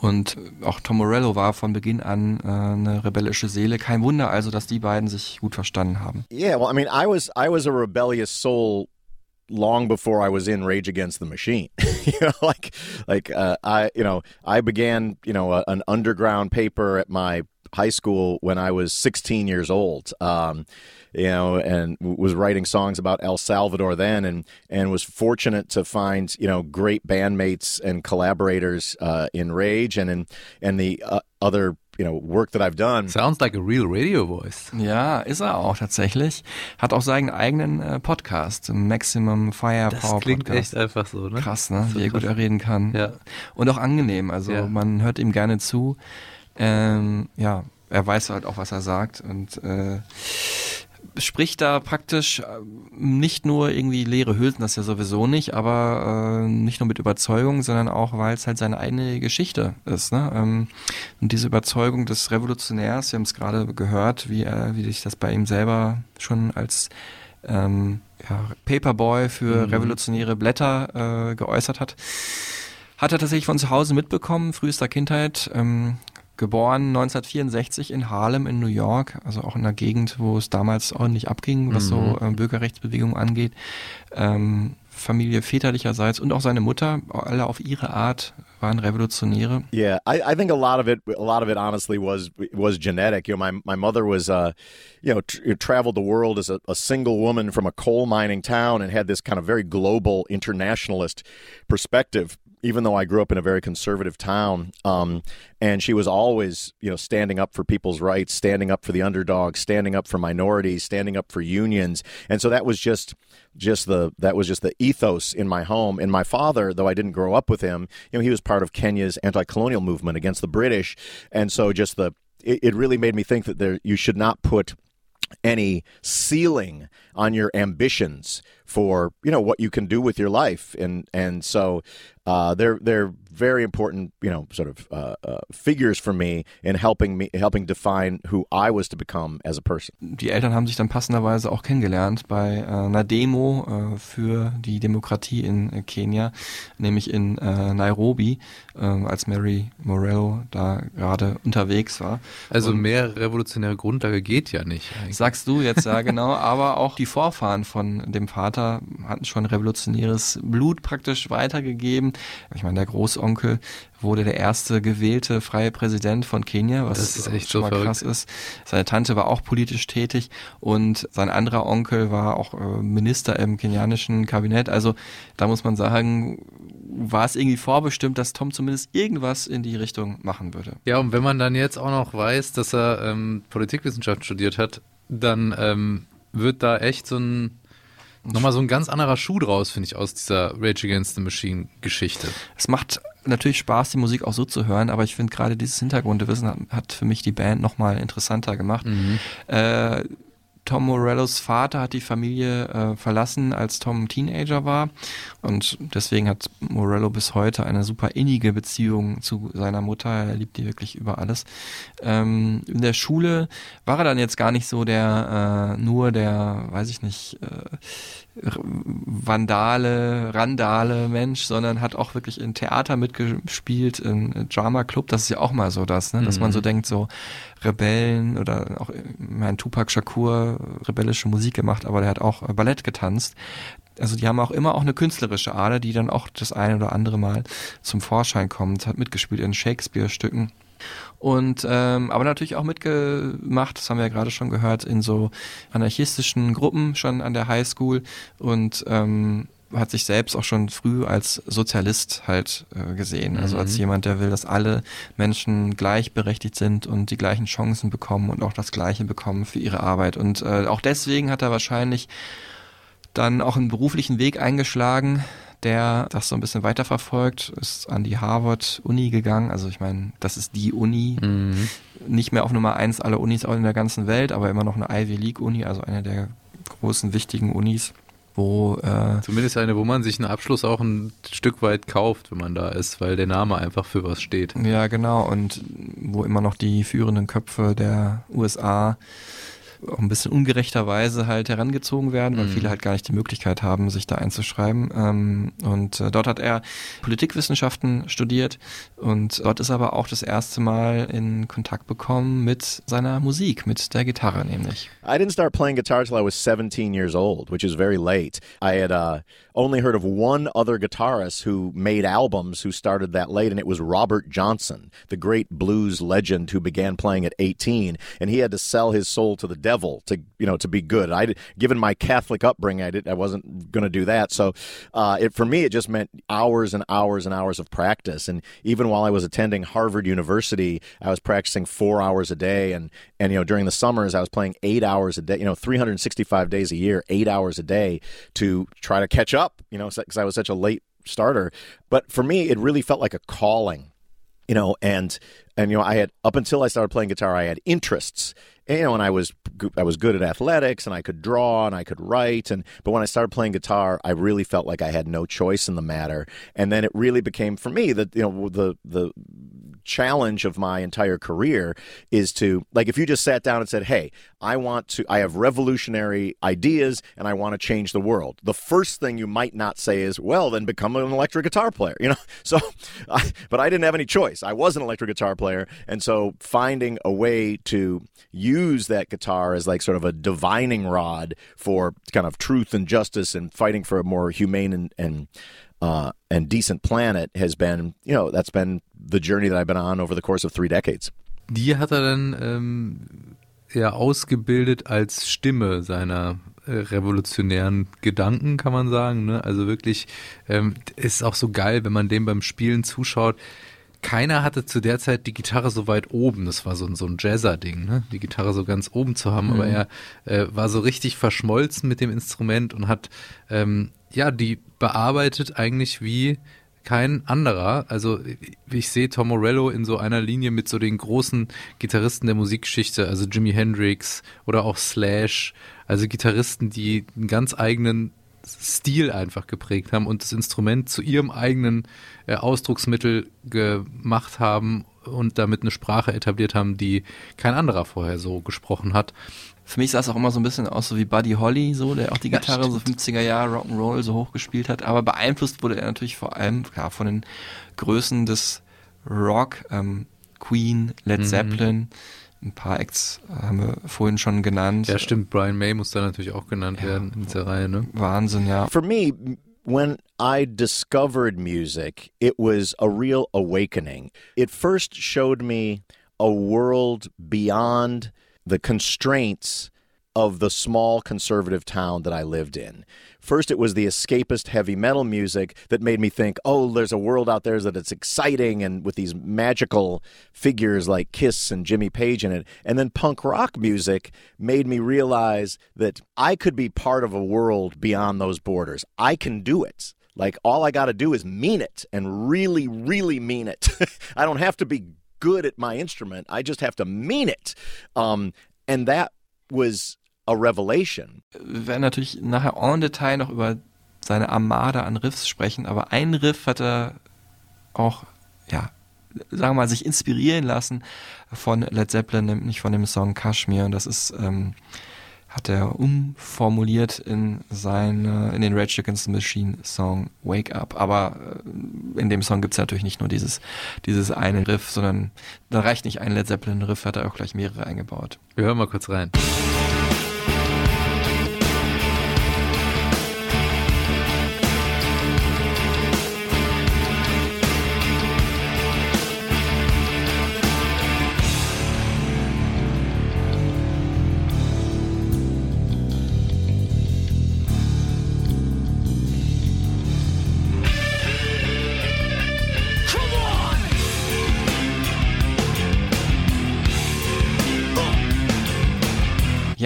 und auch Tom Morello war von Beginn an äh, eine rebellische Seele. Kein Wunder also, dass die beiden sich gut verstanden haben. Yeah, well, I mean, I was I was a rebellious soul long before I was in Rage Against the Machine. (laughs) you know, like like uh, I you know I began you know a, an underground paper at my high school when I was 16 years old. Um, you know, and w- was writing songs about El Salvador then, and and was fortunate to find you know great bandmates and collaborators uh, in Rage and in and the uh, other you know work that I've done. Sounds like a real radio voice. Ja, ist er auch tatsächlich. Hat auch seinen eigenen äh, Podcast, Maximum Firepower Das klingt Podcast. echt einfach so, ne? Krass, ne? So Wie er gut krass. reden kann. Ja. Und auch angenehm. Also Ja. man hört ihm gerne zu. Ähm, ja, er weiß halt auch, was er sagt und äh, spricht da praktisch äh, nicht nur irgendwie leere Hülsen, das ja sowieso nicht, aber äh, nicht nur mit Überzeugung, sondern auch, weil es halt seine eigene Geschichte ist. Ne? Ähm, und diese Überzeugung des Revolutionärs, wir haben es gerade gehört, wie er, wie sich das bei ihm selber schon als ähm, ja, Paperboy für revolutionäre Blätter äh, geäußert hat, hat er tatsächlich von zu Hause mitbekommen, frühester Kindheit, ähm, geboren 1964 in Harlem in New York, also auch in einer Gegend, wo es damals ordentlich abging, was so äh, Bürgerrechtsbewegung angeht. Ähm, Familie väterlicherseits und auch seine Mutter, alle auf ihre Art waren Revolutionäre. Yeah, I, I think a lot of it, a lot of it, honestly, was was genetic. You know, my my mother was, uh, you know, tr- traveled the world as a, a single woman from a coal mining town and had this kind of very global internationalist perspective. Even though I grew up in a very conservative town, um, and she was always, you know, standing up for people's rights, standing up for the underdog, standing up for minorities, standing up for unions, and so that was just just the that was just the ethos in my home. And my father, though I didn't grow up with him, you know, he was part of Kenya's anti-colonial movement against the British, and so just the it, it really made me think that there you should not put any ceiling on your ambitions for you know what you can do with your life. And and so uh, they're they're very important you know sort of uh, uh, figures for me in helping me helping define who I was to become as a person. Die Eltern haben sich dann passenderweise auch kennengelernt bei äh, einer Demo äh, für die Demokratie in äh, Kenia, nämlich in äh, Nairobi, äh, als Mary Morello da gerade unterwegs war. Also Und- mehr revolutionäre Grundlage geht ja nicht. eigentlich. Sagst du jetzt ja (laughs) genau, aber auch die Vorfahren von dem Vater hatten schon revolutionäres Blut praktisch weitergegeben. Ich meine, der Großonkel wurde der erste gewählte freie Präsident von Kenia, was Das ist echt schon so mal verrückt. krass ist. Seine Tante war auch politisch tätig und sein anderer Onkel war auch äh, Minister im kenianischen Kabinett. Also da muss man sagen, war es irgendwie vorbestimmt, dass Tom zumindest irgendwas in die Richtung machen würde. Ja, und wenn man dann jetzt auch noch weiß, dass er ähm, Politikwissenschaft studiert hat, dann ähm, wird da echt so ein nochmal so ein ganz anderer Schuh draus, finde ich, aus dieser Rage Against the Machine Geschichte. Es macht natürlich Spaß, die Musik auch so zu hören, aber ich finde gerade dieses Hintergrundwissen hat, hat für mich die Band nochmal interessanter gemacht. Äh, Tom Morellos Vater hat die Familie äh, verlassen, als Tom Teenager war. Und deswegen hat Morello bis heute eine super innige Beziehung zu seiner Mutter. Er liebt die wirklich über alles. Ähm, in der Schule war er dann jetzt gar nicht so der, äh, nur der, weiß ich nicht, äh, Vandale, Randale Mensch, sondern hat auch wirklich in Theater mitgespielt, in Drama Club. Das ist ja auch mal so das, ne? dass man so denkt, so Rebellen oder auch mein Tupac Shakur rebellische Musik gemacht, aber der hat auch Ballett getanzt. Also die haben auch immer auch eine künstlerische Ader, die dann auch das eine oder andere Mal zum Vorschein kommt. Hat mitgespielt in Shakespeare-Stücken. Und ähm, aber natürlich auch mitgemacht, das haben wir ja gerade schon gehört, in so anarchistischen Gruppen schon an der Highschool und ähm, hat sich selbst auch schon früh als Sozialist halt äh, gesehen. Also als jemand, der will, dass alle Menschen gleichberechtigt sind und die gleichen Chancen bekommen und auch das Gleiche bekommen für ihre Arbeit. Und äh, auch deswegen hat er wahrscheinlich dann auch einen beruflichen Weg eingeschlagen, der das so ein bisschen weiterverfolgt, ist an die Harvard-Uni gegangen. Also ich meine, das ist die Uni, nicht mehr auf Nummer eins aller Unis auch in der ganzen Welt, aber immer noch eine Ivy League-Uni, also eine der großen, wichtigen Unis, wo äh, Zumindest eine, wo man sich einen Abschluss auch ein Stück weit kauft, wenn man da ist, weil der Name einfach für was steht. Ja, genau. Und wo immer noch die führenden Köpfe der USA auch ein bisschen ungerechterweise halt herangezogen werden, weil viele halt gar nicht die Möglichkeit haben, sich da einzuschreiben. Ähm, und äh, dort hat er Politikwissenschaften studiert und dort ist aber auch das erste Mal in Kontakt bekommen mit seiner Musik, mit der Gitarre nämlich. I didn't start playing guitar till I was 17 years old, which is very late. I had uh, only heard of one other guitarist who made albums who started that late, and it was Robert Johnson, the great blues legend who began playing at 18, and he had to sell his soul to the devil to you know to be good. I given my Catholic upbringing, I did I wasn't going to do that. So uh, it for me it just meant hours and hours and hours of practice. And even while I was attending Harvard University, I was practicing four hours a day, and and you know during the summers I was playing eight hours a day. You know, 365 days a year, eight hours a day to try to catch up. Up, you know, because I was such a late starter. But for me, it really felt like a calling you know and and you know i had up until i started playing guitar i had interests and, you know and i was i was good at athletics and i could draw and i could write and but when i started playing guitar i really felt like i had no choice in the matter and then it really became for me that you know the the challenge of my entire career is to like if you just sat down and said, "Hey, I want to I have revolutionary ideas and I want to change the world." The first thing you might not say is, "Well, then become an electric guitar player," you know? (laughs) So (laughs) I, but I didn't have any choice. I was an electric guitar player, and so finding a way to use that guitar as like sort of a divining rod for kind of truth and justice and fighting for a more humane and and uh, and decent planet has been, you know, that's been the journey that I've been on over the course of three decades. Die hat er dann ähm, ja ausgebildet als Stimme seiner äh, revolutionären Gedanken, kann man sagen. Ne? Also wirklich ähm, ist auch so geil, wenn man dem beim Spielen zuschaut. Keiner hatte zu der Zeit die Gitarre so weit oben. Das war so, ein- so ein Jazzer-Ding, ne? die Gitarre so ganz oben zu haben. Aber er äh, war so richtig verschmolzen mit dem Instrument und hat ähm, ja die bearbeitet eigentlich wie kein anderer. Also ich sehe Tom Morello in so einer Linie mit so den großen Gitarristen der Musikgeschichte, also Jimi Hendrix oder auch Slash, also Gitarristen, die einen ganz eigenen Stil einfach geprägt haben und das Instrument zu ihrem eigenen äh, Ausdrucksmittel gemacht haben und damit eine Sprache etabliert haben, die kein anderer vorher so gesprochen hat. Für mich sah es auch immer so ein bisschen aus, so wie Buddy Holly, so, der auch die Ja, Gitarre so stimmt. 50er Jahre Rock'n'Roll so hoch gespielt hat. Aber beeinflusst wurde er natürlich vor allem klar, von den Größen des Rock, ähm, Queen, Led Mhm. Zeppelin. Ein paar Acts haben wir vorhin schon genannt. Ja, stimmt, Brian May muss da natürlich auch genannt werden in dieser Reihe, ne? Wahnsinn, ja. For me, when I discovered music, it was a real awakening. It first showed me a world beyond the constraints of the small conservative town that I lived in. First, it was the escapist heavy metal music that made me think, oh, there's a world out there that it's exciting and with these magical figures like Kiss and Jimmy Page in it. And then punk rock music made me realize that I could be part of a world beyond those borders. I can do it. Like, all I got to do is mean it and really, really mean it. (laughs) I don't have to be good at my instrument, I just have to mean it. Um, and that was a revelation. Wir werden natürlich nachher en Detail noch über seine Armada an Riffs sprechen, aber ein Riff hat er auch, ja, sagen wir mal, sich inspirieren lassen von Led Zeppelin, nämlich von dem Song Kashmir. Und das ist, ähm, hat er umformuliert in seine, in den Rage Against the Machine Song Wake Up. Aber äh, in dem Song gibt's natürlich nicht nur dieses, dieses eine Riff, sondern da reicht nicht ein Led Zeppelin Riff, hat er auch gleich mehrere eingebaut. Wir hören mal kurz rein.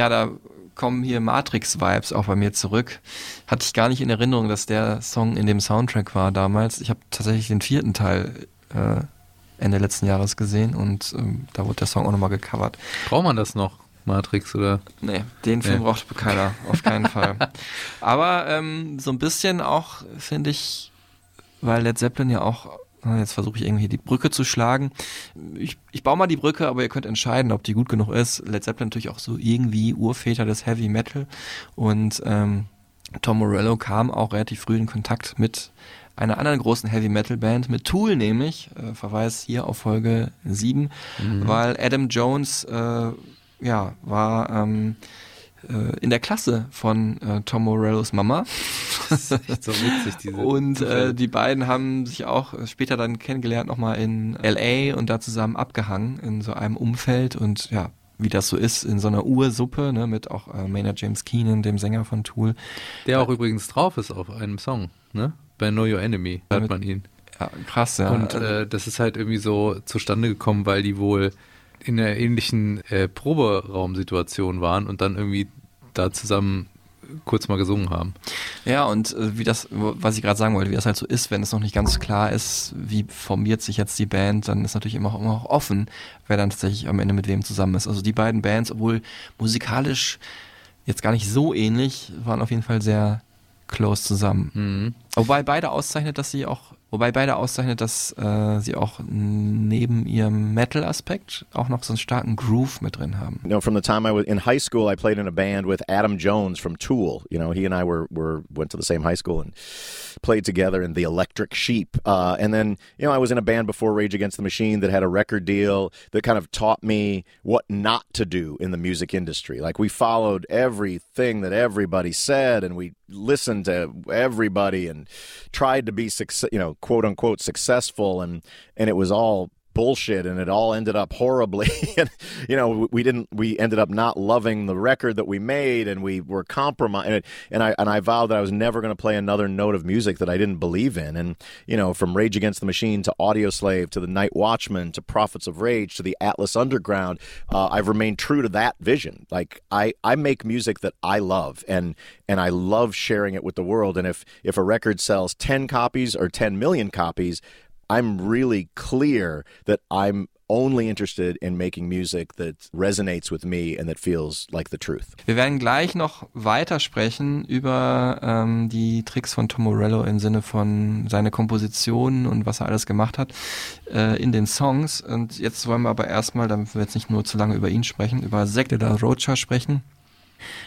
Ja, da kommen hier Matrix-Vibes auch bei mir zurück. Hatte ich gar nicht in Erinnerung, dass der Song in dem Soundtrack war damals. Ich habe tatsächlich den vierten Teil äh, Ende letzten Jahres gesehen und ähm, da wurde der Song auch nochmal gecovert. Braucht man das noch, Matrix, oder? Nee, den Film Nee. braucht keiner, auf keinen Fall. (laughs) Aber ähm, so ein bisschen auch, finde ich, weil Led Zeppelin ja auch, jetzt versuche ich irgendwie die Brücke zu schlagen. Ich, ich baue mal die Brücke, aber ihr könnt entscheiden, ob die gut genug ist. Led Zeppelin natürlich auch so irgendwie Urväter des Heavy Metal und ähm, Tom Morello kam auch relativ früh in Kontakt mit einer anderen großen Heavy Metal Band, mit Tool nämlich, äh, Verweis hier auf Folge 7, weil Adam Jones äh, ja, war ähm, äh, in der Klasse von äh, Tom Morellos Mama. Das ist echt so witzig, diese. Und äh, die beiden haben sich auch äh, später dann kennengelernt, nochmal in LA und da zusammen abgehangen in so einem Umfeld und ja, wie das so ist in so einer Ursuppe, ne, mit auch äh, Maynard James Keenan, dem Sänger von Tool. Der auch übrigens drauf ist auf einem Song, ne? Bei Know Your Enemy hört man ihn. Ja, krass, ja. Und äh, das ist halt irgendwie so zustande gekommen, weil die wohl in einer ähnlichen äh, Proberaumsituation waren und dann irgendwie da zusammen kurz mal gesungen haben. Ja, und äh, wie das, was ich gerade sagen wollte, wie das halt so ist, wenn es noch nicht ganz klar ist, wie formiert sich jetzt die Band, dann ist natürlich immer auch, immer auch offen, wer dann tatsächlich am Ende mit wem zusammen ist. Also die beiden Bands, obwohl musikalisch jetzt gar nicht so ähnlich, waren auf jeden Fall sehr close zusammen. Mhm. Wobei beide auszeichnet, dass sie auch Wobei beide auszeichnet, dass äh, sie auch neben ihrem Metal-Aspekt auch noch so einen starken Groove mit drin haben. You know, from the time I was in high school, I played in a band with Adam Jones from Tool. You know, he and I were, were went to the same high school and played together in the Electric Sheep. Uh, and then, you know, I was in a band before Rage Against the Machine that had a record deal that kind of taught me what not to do in the music industry. Like we followed everything that everybody said, and we listened to everybody and tried to be success, you know, quote unquote successful, and and it was all bullshit and it all ended up horribly. (laughs) And you know we didn't we ended up not loving the record that we made and we were compromised. And I and I vowed that I was never going to play another note of music that I didn't believe in. And you know from Rage Against the Machine to Audio Slave to the Night Watchman to Prophets of Rage to the Atlas Underground uh, I've remained true to that vision. Like I I make music that I love and and I love sharing it with the world. And if if a record sells 10 copies or 10 million copies I'm really clear that I'm only interested in making music that resonates with me and that feels like the truth. Wir werden gleich noch weiter sprechen über ähm, die Tricks von Tom Morello im Sinne von seine Kompositionen und was er alles gemacht hat äh, in den Songs. Und jetzt wollen wir aber erstmal, damit wir jetzt nicht nur zu lange über ihn sprechen, über Zack de la Rocha sprechen.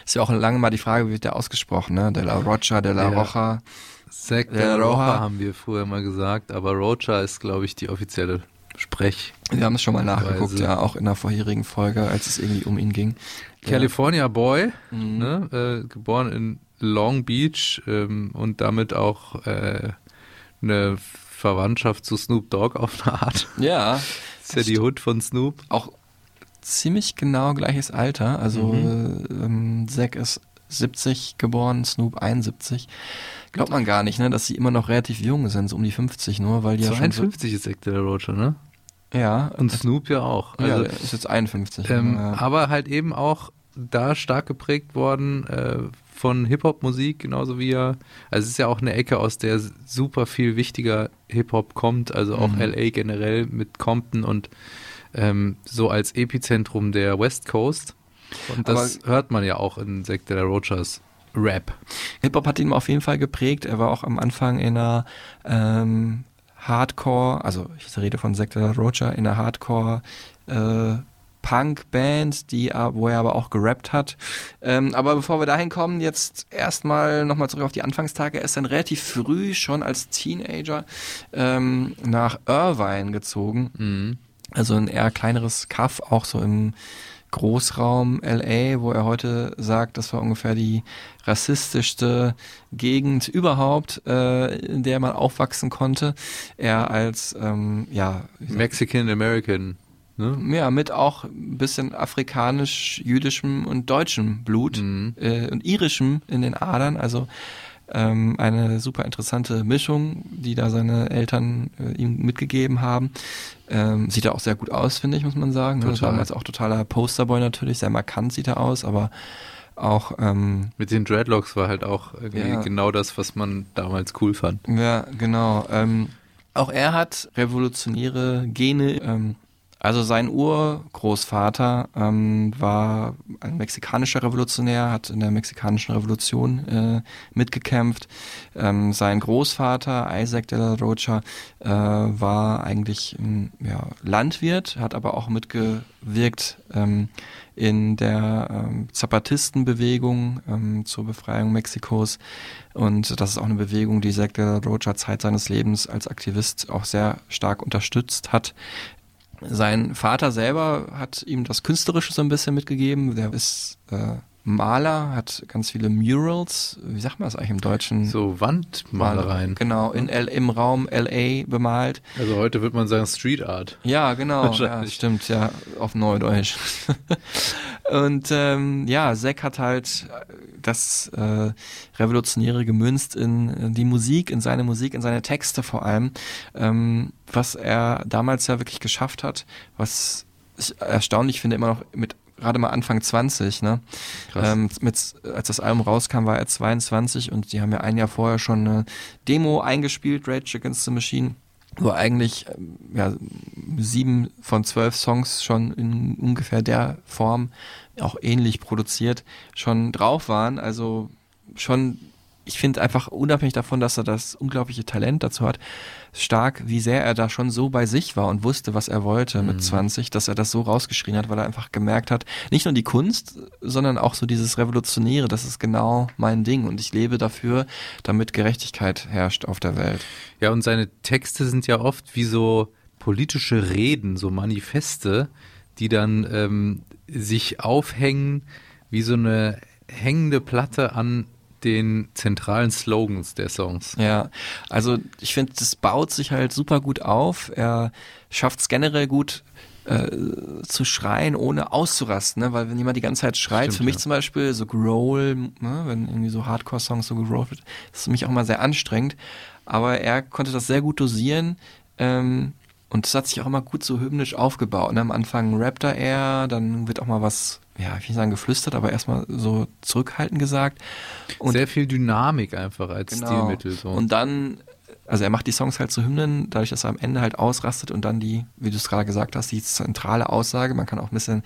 Ist ja auch lange mal die Frage, wie wird der ausgesprochen, ne? De la Rocha, de la Ja. Rocha. Zack Der de la Rocha Rocha. haben wir früher mal gesagt, aber Rocha ist, glaube ich, die offizielle Sprech. Wir haben es schon mal nachgeguckt, Weise. ja, auch in der vorherigen Folge, als es irgendwie um ihn ging. California Boy, Mhm. ne, äh, geboren in Long Beach ähm, und damit auch äh, eine Verwandtschaft zu Snoop Dogg auf eine Art. Ja, (laughs) ist ja die Hood von Snoop. auch ziemlich genau gleiches Alter. Also äh, ähm, Zack ist 70 geboren, Snoop 71. Glaubt man gar nicht, ne, dass sie immer noch relativ jung sind, so um die 50 nur, weil die ja schon 52 ist Zack de la Rocha, ne? so, ja, Und Snoop ja auch. also ja, ist jetzt 51. ähm, ja. Aber halt eben auch da stark geprägt worden äh, von Hip-Hop-Musik, genauso wie er. Also es ist ja auch eine Ecke, aus der super viel wichtiger Hip-Hop kommt, also auch Mhm. LA generell mit Compton und ähm, so als Epizentrum der West Coast. Und das hört man ja auch in Zack de la Rochas Rap. Hip-Hop hat ihn auf jeden Fall geprägt. Er war auch am Anfang in einer ähm, Hardcore, also ich rede von Zack de la Rocha, in einer Hardcore äh, Punk-Band, die, wo er aber auch gerappt hat. Ähm, aber bevor wir dahin kommen, jetzt erstmal nochmal zurück auf die Anfangstage. Er ist dann relativ früh schon als Teenager ähm, nach Irvine gezogen. Mhm. Also ein eher kleineres Kaff, auch so im Großraum LA, wo er heute sagt, das war ungefähr die rassistischste Gegend überhaupt, äh, in der man aufwachsen konnte. Er als, ähm, ja, Mexican American. Ne? ja, mit auch ein bisschen afrikanisch, jüdischem und deutschem Blut Mhm. äh, und irischem in den Adern. Also ähm, eine super interessante Mischung, die da seine Eltern äh, ihm mitgegeben haben. Ähm, sieht er auch sehr gut aus, finde ich, muss man sagen. Das war Total. damals auch totaler Posterboy natürlich, sehr markant sieht er aus, aber auch ähm, Mit den Dreadlocks war halt auch irgendwie Ja. genau das, was man damals cool fand. Ja, genau. Ähm, auch er hat revolutionäre Gene. Ähm, also sein Urgroßvater ähm, war ein mexikanischer Revolutionär, hat in der mexikanischen Revolution äh, mitgekämpft. Ähm, sein Großvater Isaac de la Rocha äh, war eigentlich ein ja, Landwirt, hat aber auch mitgewirkt ähm, in der ähm, Zapatistenbewegung ähm, zur Befreiung Mexikos. Und das ist auch eine Bewegung, die Zack de la Rocha Zeit seines Lebens als Aktivist auch sehr stark unterstützt hat. Sein Vater selber hat ihm das Künstlerische so ein bisschen mitgegeben. Der ist äh, Maler, hat ganz viele Murals, wie sagt man das eigentlich im Deutschen? So Wandmalereien. Genau, in L im Raum LA bemalt. Also heute würde man sagen Street Art. Ja, genau. ja, stimmt, ja, auf Neudeutsch. (laughs) Und ähm, ja, Zack hat halt das äh, Revolutionäre gemünzt in, in die Musik, in seine Musik, in seine Texte vor allem, ähm, was er damals ja wirklich geschafft hat, was ich erstaunlich finde, immer noch mit gerade mal Anfang 20, ne? Ähm, mit, als das Album rauskam, war er 22 und die haben ja ein Jahr vorher schon eine Demo eingespielt, Rage Against the Machine, wo eigentlich ähm, ja, sieben von zwölf Songs schon in ungefähr der Form, auch ähnlich produziert, schon drauf waren. Also schon ich finde einfach unabhängig davon, dass er das unglaubliche Talent dazu hat, stark, wie sehr er da schon so bei sich war und wusste, was er wollte mit 20, dass er das so rausgeschrien hat, weil er einfach gemerkt hat, nicht nur die Kunst, sondern auch so dieses Revolutionäre, das ist genau mein Ding und ich lebe dafür, damit Gerechtigkeit herrscht auf der Welt. Ja, und seine Texte sind ja oft wie so politische Reden, so Manifeste, die dann ähm, sich aufhängen wie so eine hängende Platte an den zentralen Slogans der Songs. Ja, also ich finde, das baut sich halt super gut auf. Er schafft es generell gut äh, zu schreien, ohne auszurasten, ne? weil wenn jemand die ganze Zeit schreit, Stimmt, für mich ja. zum Beispiel so Growl, ne? wenn irgendwie so Hardcore-Songs so gerollt wird, ist für mich auch immer sehr anstrengend. Aber er konnte das sehr gut dosieren. Ähm, und das hat sich auch immer gut so hymnisch aufgebaut. Ne? Am Anfang rappt er eher, dann wird auch mal was, ja, ich will nicht sagen geflüstert, aber erstmal so zurückhaltend gesagt. Und Sehr viel Dynamik einfach als Stilmittel. So. und dann, also er macht die Songs halt zu Hymnen, dadurch, dass er am Ende halt ausrastet und dann die, wie du es gerade gesagt hast, die zentrale Aussage, man kann auch ein bisschen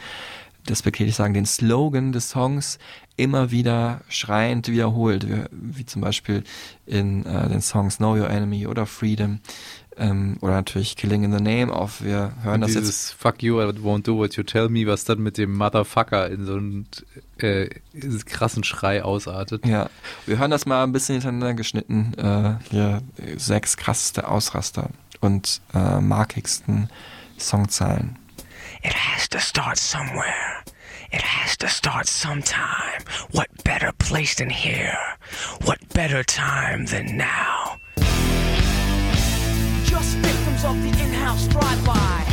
despektierlich sagen, den Slogan des Songs immer wieder schreiend wiederholt, wie, wie zum Beispiel in äh, den Songs Know Your Enemy oder Freedom ähm, oder natürlich Killing in the Name auf. Wir hören Und das jetzt dieses Fuck you, I won't do what you tell me, was dann mit dem Motherfucker in so einen äh, krassen Schrei ausartet. Ja, wir hören das mal ein bisschen hintereinander geschnitten. Äh, hier sechs krasseste Ausraster und äh, markigsten Songzeilen. It has to start somewhere. It has to start sometime. What better place than here? What better time than now? Of the in-house drive-by.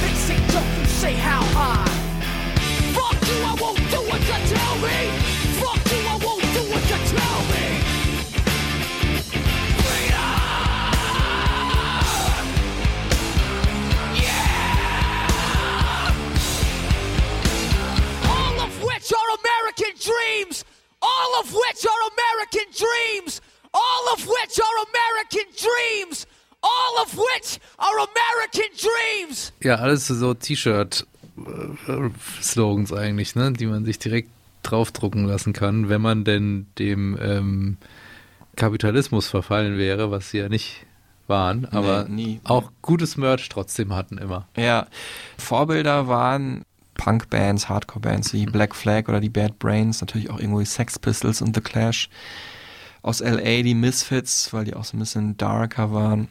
They say you say how high. Fuck you, I won't do what you tell me. Fuck you, I won't do what you tell me. All of which are American dreams. All of which are American dreams. All of which are American dreams. All of which are American dreams. Ja, alles so T-Shirt-Slogans eigentlich, ne? die man sich direkt draufdrucken lassen kann, wenn man denn dem ähm, Kapitalismus verfallen wäre, was sie ja nicht waren, aber nie. auch gutes Merch trotzdem hatten immer. Ja, Vorbilder waren Punk-Bands, Hardcore-Bands wie Black Flag oder die Bad Brains, natürlich auch irgendwo die Sex Pistols und The Clash. Aus LA die Misfits, weil die auch so ein bisschen darker waren.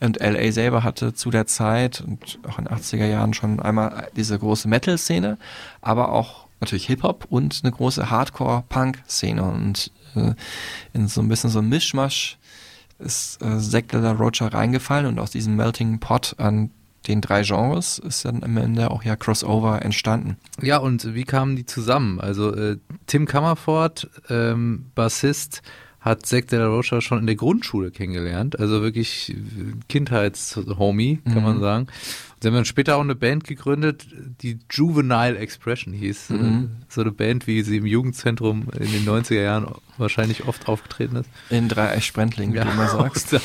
Und LA selber hatte zu der Zeit und auch in den 80er Jahren schon einmal diese große Metal-Szene, aber auch natürlich Hip-Hop und eine große Hardcore-Punk-Szene. Und äh, in so ein bisschen so ein Mischmasch ist äh, Zack la Rocha reingefallen und aus diesem Melting Pot an den drei Genres ist dann am Ende auch ja Crossover entstanden. Ja, und wie kamen die zusammen? Also äh, Tim Kammerford, ähm, Bassist, hat Zack de la Rocha schon in der Grundschule kennengelernt. Also wirklich Kindheitshomie, kann Mhm. man sagen. Sie haben dann später auch eine Band gegründet, die Juvenile Expression hieß. Mhm. Äh, So eine Band, wie sie im Jugendzentrum in den 90er Jahren wahrscheinlich oft aufgetreten ist. In Dreieich-Sprendling, wie du immer sagst. (laughs) das.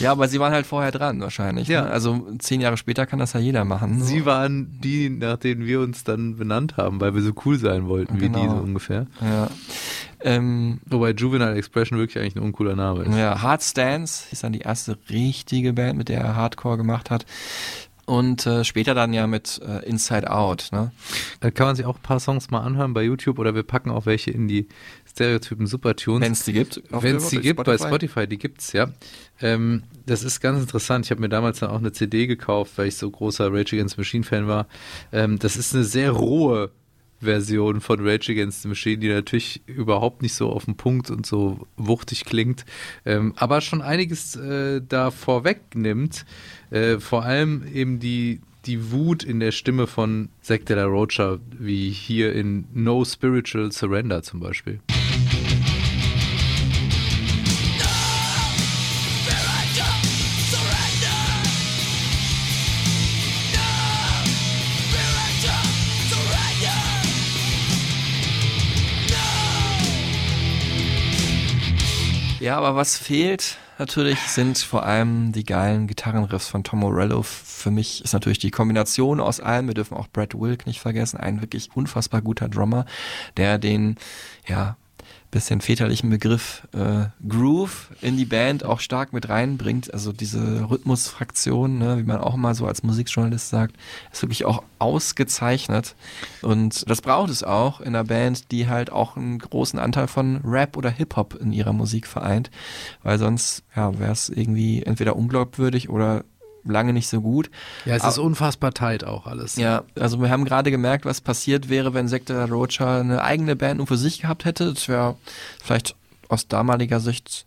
Ja, aber sie waren halt vorher dran wahrscheinlich. Ja. Ne? Also zehn Jahre später kann das ja jeder machen. Sie waren die, nach denen wir uns dann benannt haben, weil wir so cool sein wollten wie die Genau. so ungefähr. Ja. Ähm, Wobei Juvenile Expression wirklich eigentlich ein uncooler Name ist. ja, Hard Stance ist dann die erste richtige Band, mit der er Hardcore gemacht hat. Und äh, später dann ja mit äh, Inside Out. Ne? Da kann man sich auch ein paar Songs mal anhören bei YouTube oder wir packen auch welche in die Stereotypen Supertunes. Wenn es die gibt. Wenn es die gibt bei Spotify, die gibt's ja. Ähm, das ist ganz interessant. Ich habe mir damals dann auch eine CD gekauft, weil ich so großer Rage Against the Machine Fan war. Ähm, das ist eine sehr rohe Version von Rage Against the Machine, die natürlich überhaupt nicht so auf den Punkt und so wuchtig klingt, ähm, aber schon einiges äh, da vorwegnimmt. Äh, vor allem eben die die Wut in der Stimme von Zack de la Rocha, wie hier in No Spiritual Surrender zum Beispiel. Ja, aber was fehlt natürlich sind vor allem die geilen Gitarrenriffs von Tom Morello. Für mich ist natürlich die Kombination aus allem, wir dürfen auch Brad Wilk nicht vergessen, ein wirklich unfassbar guter Drummer, der den, ja, bisschen väterlichen Begriff äh, Groove in die Band auch stark mit reinbringt. Also diese Rhythmusfraktion, ne, wie man auch mal so als Musikjournalist sagt, ist wirklich auch ausgezeichnet. Und das braucht es auch in einer Band, die halt auch einen großen Anteil von Rap oder Hip-Hop in ihrer Musik vereint. Weil sonst ja, wäre es irgendwie entweder unglaubwürdig oder lange nicht so gut. Ja, es ist unfassbar tight auch alles. Ja, also wir haben gerade gemerkt, was passiert wäre, wenn Sektor Rocha eine eigene Band nur für sich gehabt hätte. Das wäre vielleicht aus damaliger Sicht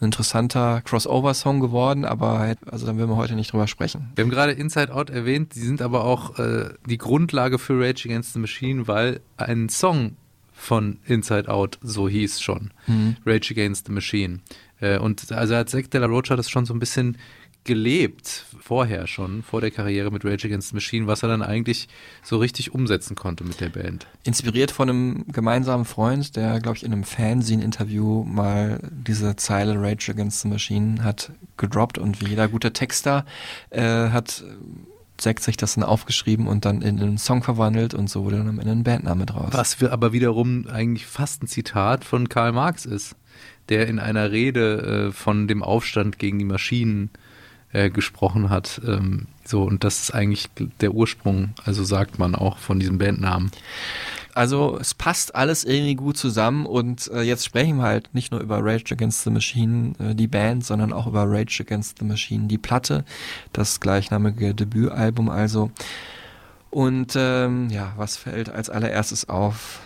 ein interessanter Crossover-Song geworden, aber halt, also dann würden wir heute nicht drüber sprechen. Wir haben gerade Inside Out erwähnt, die sind aber auch äh, die Grundlage für Rage Against the Machine, weil ein Song von Inside Out so hieß schon. Mhm. Rage Against the Machine. Äh, und also hat Zack de la Rocha das schon so ein bisschen gelebt, vorher schon, vor der Karriere mit Rage Against the Machine, was er dann eigentlich so richtig umsetzen konnte mit der Band. Inspiriert von einem gemeinsamen Freund, der, glaube ich, in einem Fanzine-Interview mal diese Zeile Rage Against the Machine hat gedroppt und wie jeder gute Texter äh, hat Zack sich das dann aufgeschrieben und dann in einen Song verwandelt und so wurde dann am Ende ein Bandname draus. Was aber wiederum eigentlich fast ein Zitat von Karl Marx ist, der in einer Rede äh, von dem Aufstand gegen die Maschinen äh, gesprochen hat. Ähm, so, und das ist eigentlich der Ursprung, also sagt man auch von diesem Bandnamen. Also es passt alles irgendwie gut zusammen und äh, jetzt sprechen wir halt nicht nur über Rage Against the Machine, äh, die Band, sondern auch über Rage Against the Machine, die Platte, das gleichnamige Debütalbum also. Und ähm, ja, was fällt als allererstes auf?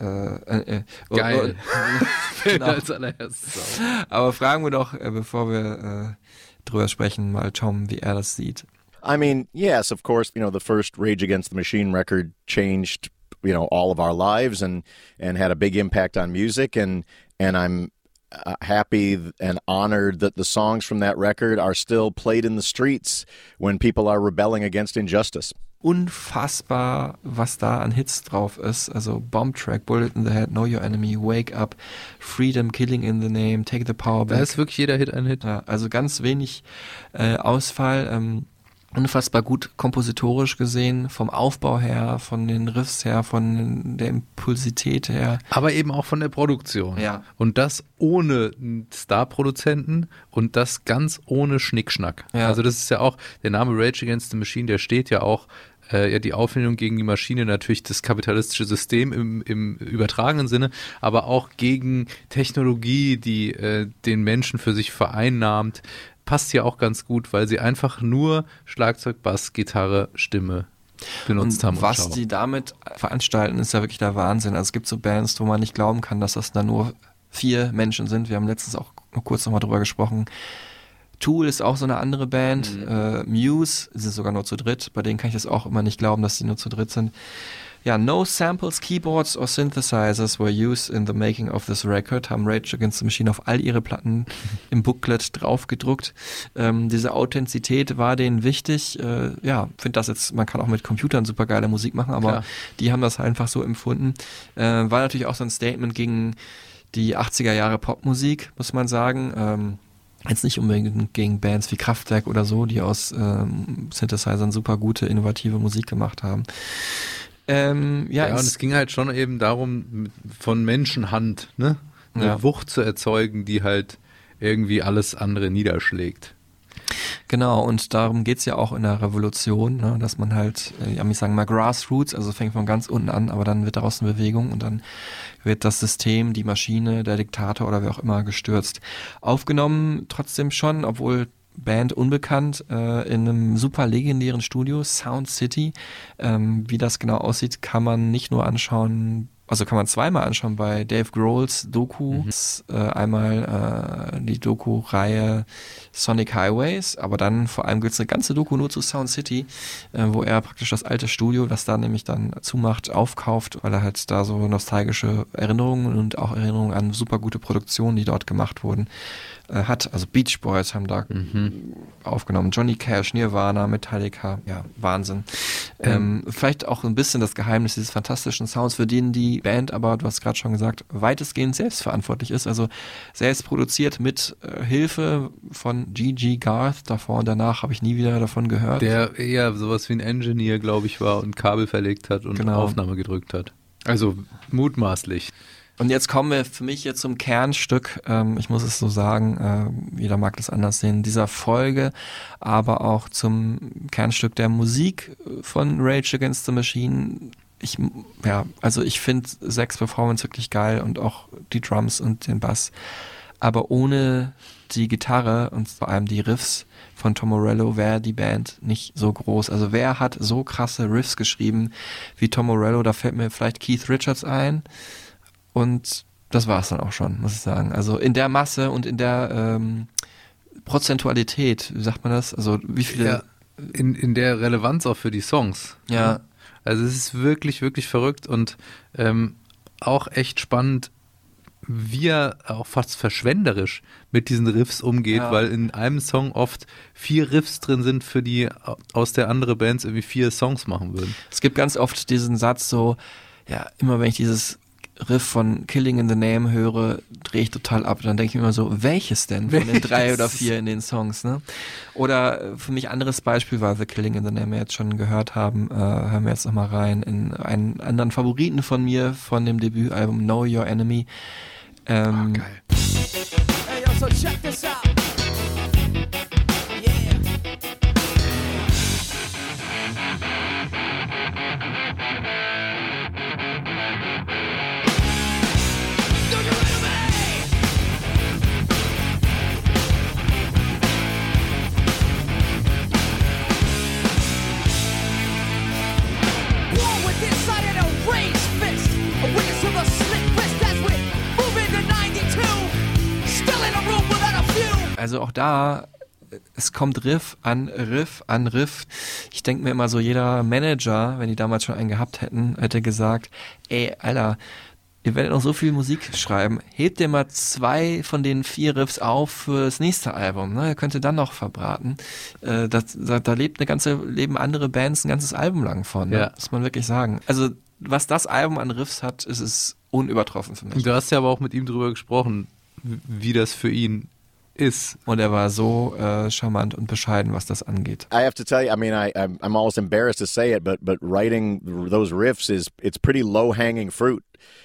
Äh, äh, äh, oh, Geil. oh, (laughs) (laughs) Fällt genau. als allererstes auf. Aber fragen wir doch, äh, bevor wir äh, drüber sprechen, mal wie er das sieht. I mean, yes, of course, you know, the first Rage Against the Machine record changed, you know, all of our lives and and had a big impact on music and and I'm uh, happy and honored that the songs from that record are still played in the streets when people are rebelling against injustice. Unfassbar, was da an Hits drauf ist. Also Bomb Track, Bullet in the Head, Know Your Enemy, Wake Up, Freedom, Killing in the Name, Take the Power Da Back. ist wirklich jeder Hit ein Hit. Ja, also ganz wenig äh, Ausfall. Ähm, unfassbar gut kompositorisch gesehen, vom Aufbau her, von den Riffs her, von der Impulsität her. Aber eben auch von der Produktion. Ja. Und das ohne Star-Produzenten und das ganz ohne Schnickschnack. Ja. Also das ist ja auch, der Name Rage Against the Machine, der steht ja auch, äh, ja, die Auflehnung gegen die Maschine, natürlich das kapitalistische System im, im übertragenen Sinne, aber auch gegen Technologie, die äh, den Menschen für sich vereinnahmt, passt ja auch ganz gut, weil sie einfach nur Schlagzeug, Bass, Gitarre, Stimme benutzt und haben. und was Schau. die damit veranstalten, ist ja wirklich der Wahnsinn. Also es gibt so Bands, wo man nicht glauben kann, dass das da nur vier Menschen sind. Wir haben letztens auch kurz nochmal drüber gesprochen. Tool ist auch so eine andere Band. Äh, Muse sind sogar nur zu dritt. Bei denen kann ich das auch immer nicht glauben, dass die nur zu dritt sind. Ja, no samples, keyboards or synthesizers were used in the making of this record, haben Rage Against the Machine auf all ihre Platten (laughs) im Booklet draufgedruckt. Ähm, diese Authentizität war denen wichtig. Äh, ja, finde das jetzt, man kann auch mit Computern super geile Musik machen, aber Klar. die haben das einfach so empfunden. Äh, war natürlich auch so ein Statement gegen die 80er Jahre Popmusik, muss man sagen. Ähm, Jetzt nicht unbedingt gegen Bands wie Kraftwerk oder so, die aus ähm, Synthesizern super gute, innovative Musik gemacht haben. Ähm, ja, Ja, und es- es ging halt schon eben darum, von Menschenhand, ne? Eine Ja. Wucht zu erzeugen, die halt irgendwie alles andere niederschlägt. Genau, und darum geht's ja auch in der Revolution, ne, dass man halt, äh, ja, ich sagen mal Grassroots, also fängt von ganz unten an, aber dann wird daraus eine Bewegung und dann wird das System, die Maschine, der Diktator oder wer auch immer gestürzt. Aufgenommen trotzdem schon, obwohl Band unbekannt, äh, in einem super legendären Studio, Sound City. Ähm, wie das genau aussieht, kann man nicht nur anschauen, also kann man zweimal anschauen bei Dave Grohls Doku. Das, Äh, einmal äh, die Doku-Reihe Sonic Highways, aber dann vor allem gibt's eine ganze Doku nur zu Sound City, äh, wo er praktisch das alte Studio, das da nämlich dann zumacht, aufkauft, weil er halt da so nostalgische Erinnerungen und auch Erinnerungen an super gute Produktionen, die dort gemacht wurden, äh, hat. Also Beach Boys haben da aufgenommen, Johnny Cash, Nirvana, Metallica, ja, Wahnsinn. Ähm, vielleicht auch ein bisschen das Geheimnis dieses fantastischen Sounds, für den die Band aber, du hast gerade schon gesagt, weitestgehend selbstverantwortlich ist. Also selbst produziert mit äh, Hilfe von Gigi Garth. Davor und danach habe ich nie wieder davon gehört. Der eher sowas wie ein Engineer, glaube ich, war und Kabel verlegt hat und Genau. Aufnahme gedrückt hat. Also mutmaßlich. Und jetzt kommen wir für mich jetzt zum Kernstück, ähm, ich muss es so sagen, äh, jeder mag das anders sehen, dieser Folge, aber auch zum Kernstück der Musik von Rage Against the Machine. Ich, ja, also ich finde Sex Performance wirklich geil und auch die Drums und den Bass. Aber ohne die Gitarre und vor allem die Riffs von Tom Morello wäre die Band nicht so groß. Also wer hat so krasse Riffs geschrieben wie Tom Morello? Da fällt mir vielleicht Keith Richards ein. Und das war es dann auch schon, muss ich sagen. Also in der Masse und in der ähm, Prozentualität, wie sagt man das? Also wie viele. Ja, in, in der Relevanz auch für die Songs. Ja. Also es ist wirklich, wirklich verrückt und ähm, auch echt spannend, wie er auch fast verschwenderisch mit diesen Riffs umgeht, Ja. weil in einem Song oft vier Riffs drin sind, für die aus der andere Bands irgendwie vier Songs machen würden. Es gibt ganz oft diesen Satz so, ja, immer wenn ich dieses Riff von Killing in the Name höre, drehe ich total ab. Dann denke ich mir immer so, welches denn von den drei oder vier in den Songs, ne? Oder äh, für mich anderes Beispiel, weil wir Killing in the Name jetzt schon gehört haben, äh, hören wir jetzt nochmal rein in einen anderen Favoriten von mir von dem Debütalbum Know Your Enemy. Ähm, geil. Hey, yo, so check this out. Also auch da, es kommt Riff an Riff an Riff. Ich denke mir immer so, jeder Manager, wenn die damals schon einen gehabt hätten, hätte gesagt, ey, Alter, ihr werdet noch so viel Musik schreiben, hebt dir mal zwei von den vier Riffs auf für das nächste Album. Ne? Ihr könnt ihr dann noch verbraten. Äh, das, da, da lebt eine ganze, leben andere Bands ein ganzes Album lang von. Ne? Ja. Muss man wirklich sagen. Also was das Album an Riffs hat, ist es unübertroffen für mich. Du hast ja aber auch mit ihm drüber gesprochen, wie das für ihn ist. Und er war so äh, charmant und bescheiden, was das angeht. I have to tell you, I mean, I, I'm, I'm almost embarrassed to say it, but but writing those riffs is it's pretty low hanging fruit.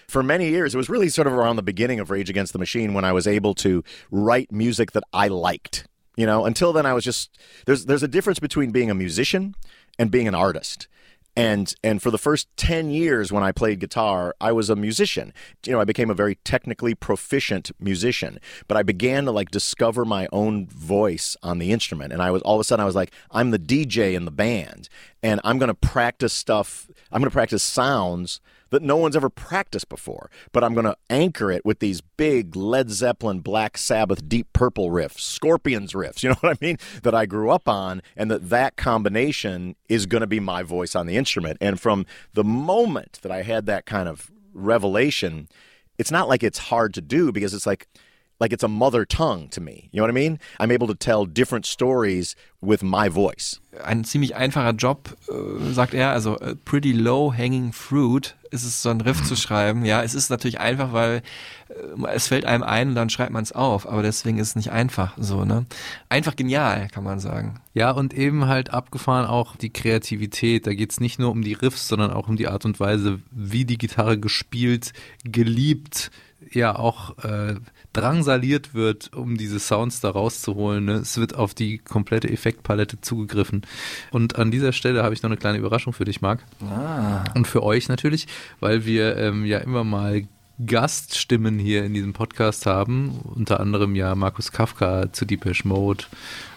For many years, it was really sort of around the beginning of Rage Against the Machine when I was able to write music that I liked. You know, until then, I was just there's there's a difference between being a musician and being an artist. And and for the first 10 years when I played guitar, I was a musician. You know, I became a very technically proficient musician, but I began to like discover my own voice on the instrument and I was all of a sudden I was like, I'm the DJ in the band and I'm going to practice stuff. I'm going to practice sounds that no one's ever practiced before, but I'm going to anchor it with these big Led Zeppelin, Black Sabbath, Deep Purple riffs, Scorpions riffs, you know (laughs) what I mean, that I grew up on, and that that combination is going to be my voice on the instrument. And from the moment that I had that kind of revelation, it's not like it's hard to do because it's like like it's a mother tongue to me. You know what I mean? I'm able to tell different stories with my voice. Ein ziemlich einfacher Job, äh, sagt er, also äh, pretty low hanging fruit ist es, so ein Riff zu schreiben. Ja, es ist natürlich einfach, weil äh, es fällt einem ein und dann schreibt man es auf, aber deswegen ist es nicht einfach so, ne? Einfach genial, kann man sagen. Ja, und eben halt abgefahren auch die Kreativität. Da geht's nicht nur um die Riffs, sondern auch um die Art und Weise, wie die Gitarre gespielt, geliebt, ja auch äh, drangsaliert wird, um diese Sounds da rauszuholen. Ne? Es wird auf die komplette Effektpalette zugegriffen. Und an dieser Stelle habe ich noch eine kleine Überraschung für dich, Marc. Und für euch natürlich, weil wir ähm, ja immer mal Gaststimmen hier in diesem Podcast haben, unter anderem ja Markus Kafka zu Depeche Mode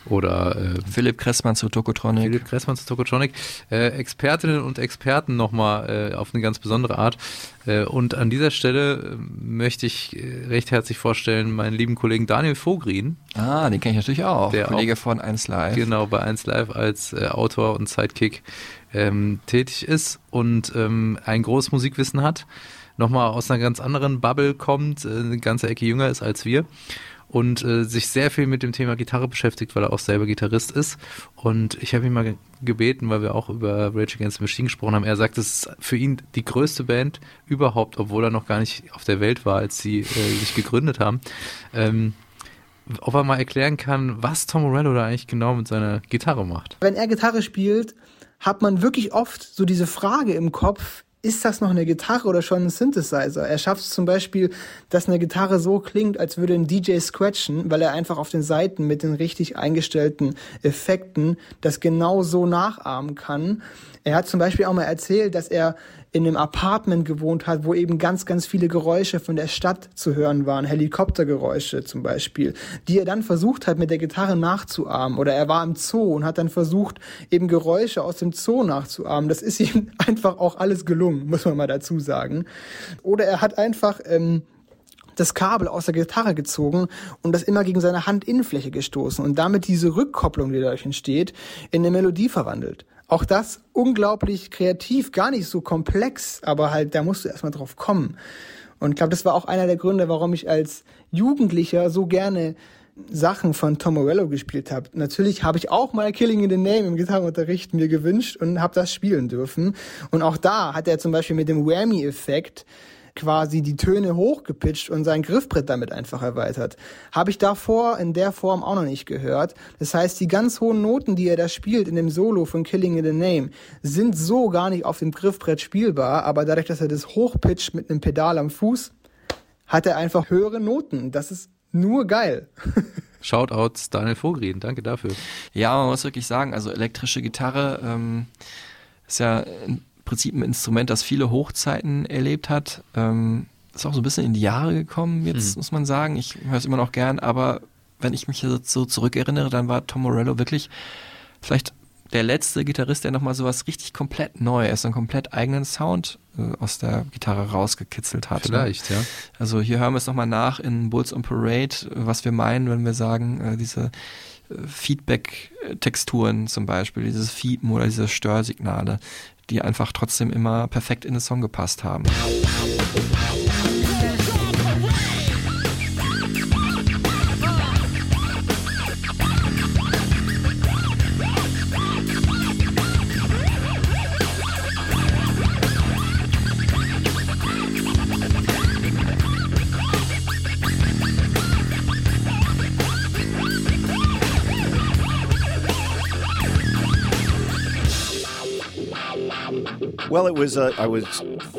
oder äh, Philipp Kressmann zu Tokotronic. Philipp Kressmann zu Tokotronic. Äh, Expertinnen und Experten nochmal äh, auf eine ganz besondere Art. Äh, und an dieser Stelle äh, möchte ich äh, recht herzlich vorstellen meinen lieben Kollegen Daniel Vogrin, Ah, den kenne ich natürlich auch. Der Kollege von 1 Live. genau bei 1 Live als äh, Autor und Sidekick ähm, tätig ist und ähm, ein großes Musikwissen hat, nochmal aus einer ganz anderen Bubble kommt, äh, eine ganze Ecke jünger ist als wir. und äh, sich sehr viel mit dem Thema Gitarre beschäftigt, weil er auch selber Gitarrist ist. Und ich habe ihn mal ge gebeten, weil wir auch über Rage Against the Machine gesprochen haben. Er sagt, es ist für ihn die größte Band überhaupt, obwohl er noch gar nicht auf der Welt war, als sie äh, sich gegründet haben. Ähm, ob er mal erklären kann, was Tom Morello da eigentlich genau mit seiner Gitarre macht. Wenn er Gitarre spielt, hat man wirklich oft so diese Frage im Kopf, ist das noch eine Gitarre oder schon ein Synthesizer? Er schafft es zum Beispiel, dass eine Gitarre so klingt, als würde ein DJ scratchen, weil er einfach auf den Seiten mit den richtig eingestellten Effekten das genau so nachahmen kann. Er hat zum Beispiel auch mal erzählt, dass er in einem Apartment gewohnt hat, wo eben ganz, ganz viele Geräusche von der Stadt zu hören waren, Helikoptergeräusche zum Beispiel, die er dann versucht hat, mit der Gitarre nachzuahmen. Oder er war im Zoo und hat dann versucht, eben Geräusche aus dem Zoo nachzuahmen. Das ist (laughs) ihm einfach auch alles gelungen, muss man mal dazu sagen. Oder er hat einfach ähm, das Kabel aus der Gitarre gezogen und das immer gegen seine Handinnenfläche gestoßen und damit diese Rückkopplung, die dadurch entsteht, in eine Melodie verwandelt. Auch das unglaublich kreativ, gar nicht so komplex, aber halt, da musst du erstmal drauf kommen. Und ich glaube, das war auch einer der Gründe, warum ich als Jugendlicher so gerne Sachen von Tom Morello gespielt habe. Natürlich habe ich auch mal Killing in the Name im Gitarrenunterricht mir gewünscht und habe das spielen dürfen. Und auch da hat er zum Beispiel mit dem Whammy-Effekt quasi die Töne hochgepitcht und sein Griffbrett damit einfach erweitert. Habe ich davor in der Form auch noch nicht gehört. Das heißt, die ganz hohen Noten, die er da spielt in dem Solo von Killing in the Name, sind so gar nicht auf dem Griffbrett spielbar, aber dadurch, dass er das hochpitcht mit einem Pedal am Fuß, hat er einfach höhere Noten. Das ist nur geil. (laughs) Shoutouts Daniel Vogrieden, danke dafür. Ja, man muss wirklich sagen, also elektrische Gitarre ähm, ist ja im Prinzip ein Instrument, das viele Hochzeiten erlebt hat. Ähm, ist auch so ein bisschen in die Jahre gekommen, jetzt Hm. muss man sagen. Ich höre es immer noch gern, aber wenn ich mich jetzt so zurückerinnere, dann war Tom Morello wirklich vielleicht der letzte Gitarrist, der nochmal sowas richtig komplett neu ist, einen komplett eigenen Sound äh, aus der Gitarre rausgekitzelt hat. ne? Vielleicht, ja. Also hier hören wir es nochmal nach in Bulls on Parade, was wir meinen, wenn wir sagen, äh, diese Feedback-Texturen zum Beispiel, dieses Fiepen oder diese Störsignale, die einfach trotzdem immer perfekt in den Song gepasst haben. Well, it was. Uh, I was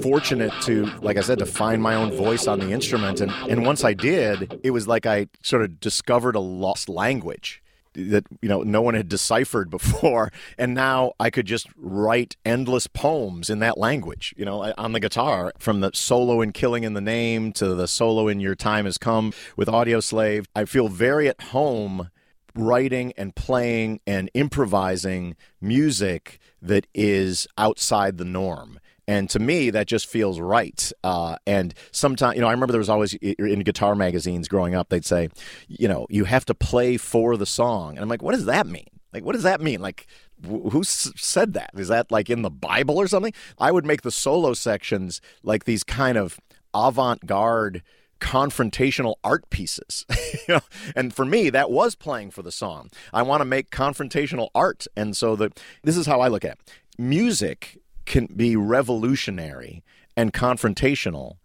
fortunate to, like I said, to find my own voice on the instrument, and and once I did, it was like I sort of discovered a lost language that you know no one had deciphered (laughs) before, and now I could just write endless poems in that language. You know, on the guitar, from the solo in "Killing in the Name" to the solo in "Your Time Has Come" with Audio Slave. I feel very at home writing and playing and improvising music that is outside the norm. And to me, that just feels right. Uh, and sometimes, you know, I remember there was always in guitar magazines growing up, they'd say, you know, you have to play for the song. And I'm like, what does that mean? Like, what does that mean? Like, wh- who said that? Is that like in the Bible or something? I would make the solo sections like these kind of avant garde confrontational art pieces. (laughs) And for me that was playing for the song. I want to make confrontational art and so the this is how i look at it. Music can be revolutionary and confrontational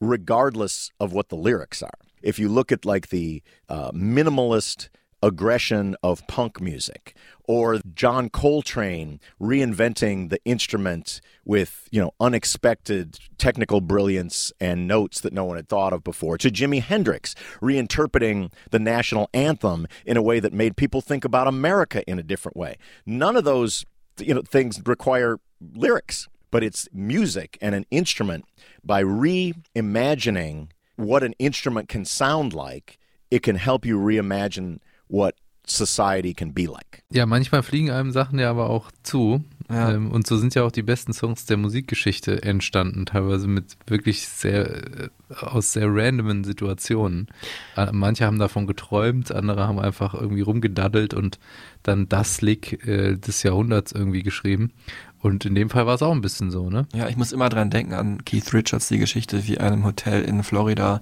regardless of what the lyrics are. If you look at like the uh, minimalist aggression of punk music or John Coltrane reinventing the instrument with you know unexpected technical brilliance and notes that no one had thought of before to Jimi Hendrix reinterpreting the national anthem in a way that made people think about America in a different way. None of those you know things require lyrics but it's music and an instrument. By reimagining what an instrument can sound like it can help you reimagine what society can be like. Ja, manchmal fliegen einem Sachen ja aber auch zu. Ja. Ähm, und so sind ja auch die besten Songs der Musikgeschichte entstanden, teilweise mit wirklich sehr, äh, aus sehr randomen Situationen. Äh, Manche haben davon geträumt, andere haben einfach irgendwie rumgedaddelt und dann das Lick äh, des Jahrhunderts irgendwie geschrieben. Und in dem Fall war es auch ein bisschen so, ne? Ja, ich muss immer dran denken an Keith Richards, die Geschichte, wie in einem Hotel in Florida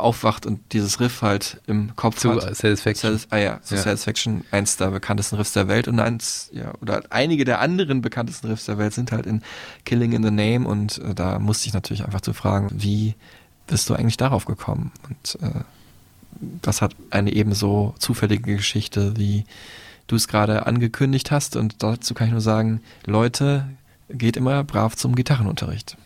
aufwacht und dieses Riff halt im Kopf Zu hat. Satisfaction. Satis- ah ja, zu Ja. Satisfaction, eins der bekanntesten Riffs der Welt und eins, ja, oder einige der anderen bekanntesten Riffs der Welt sind halt in Killing in the Name und äh, da musste ich natürlich einfach zu fragen, wie bist du eigentlich darauf gekommen? Und äh, das hat eine ebenso zufällige Geschichte, wie du es gerade angekündigt hast und dazu kann ich nur sagen, Leute, geht immer brav zum Gitarrenunterricht.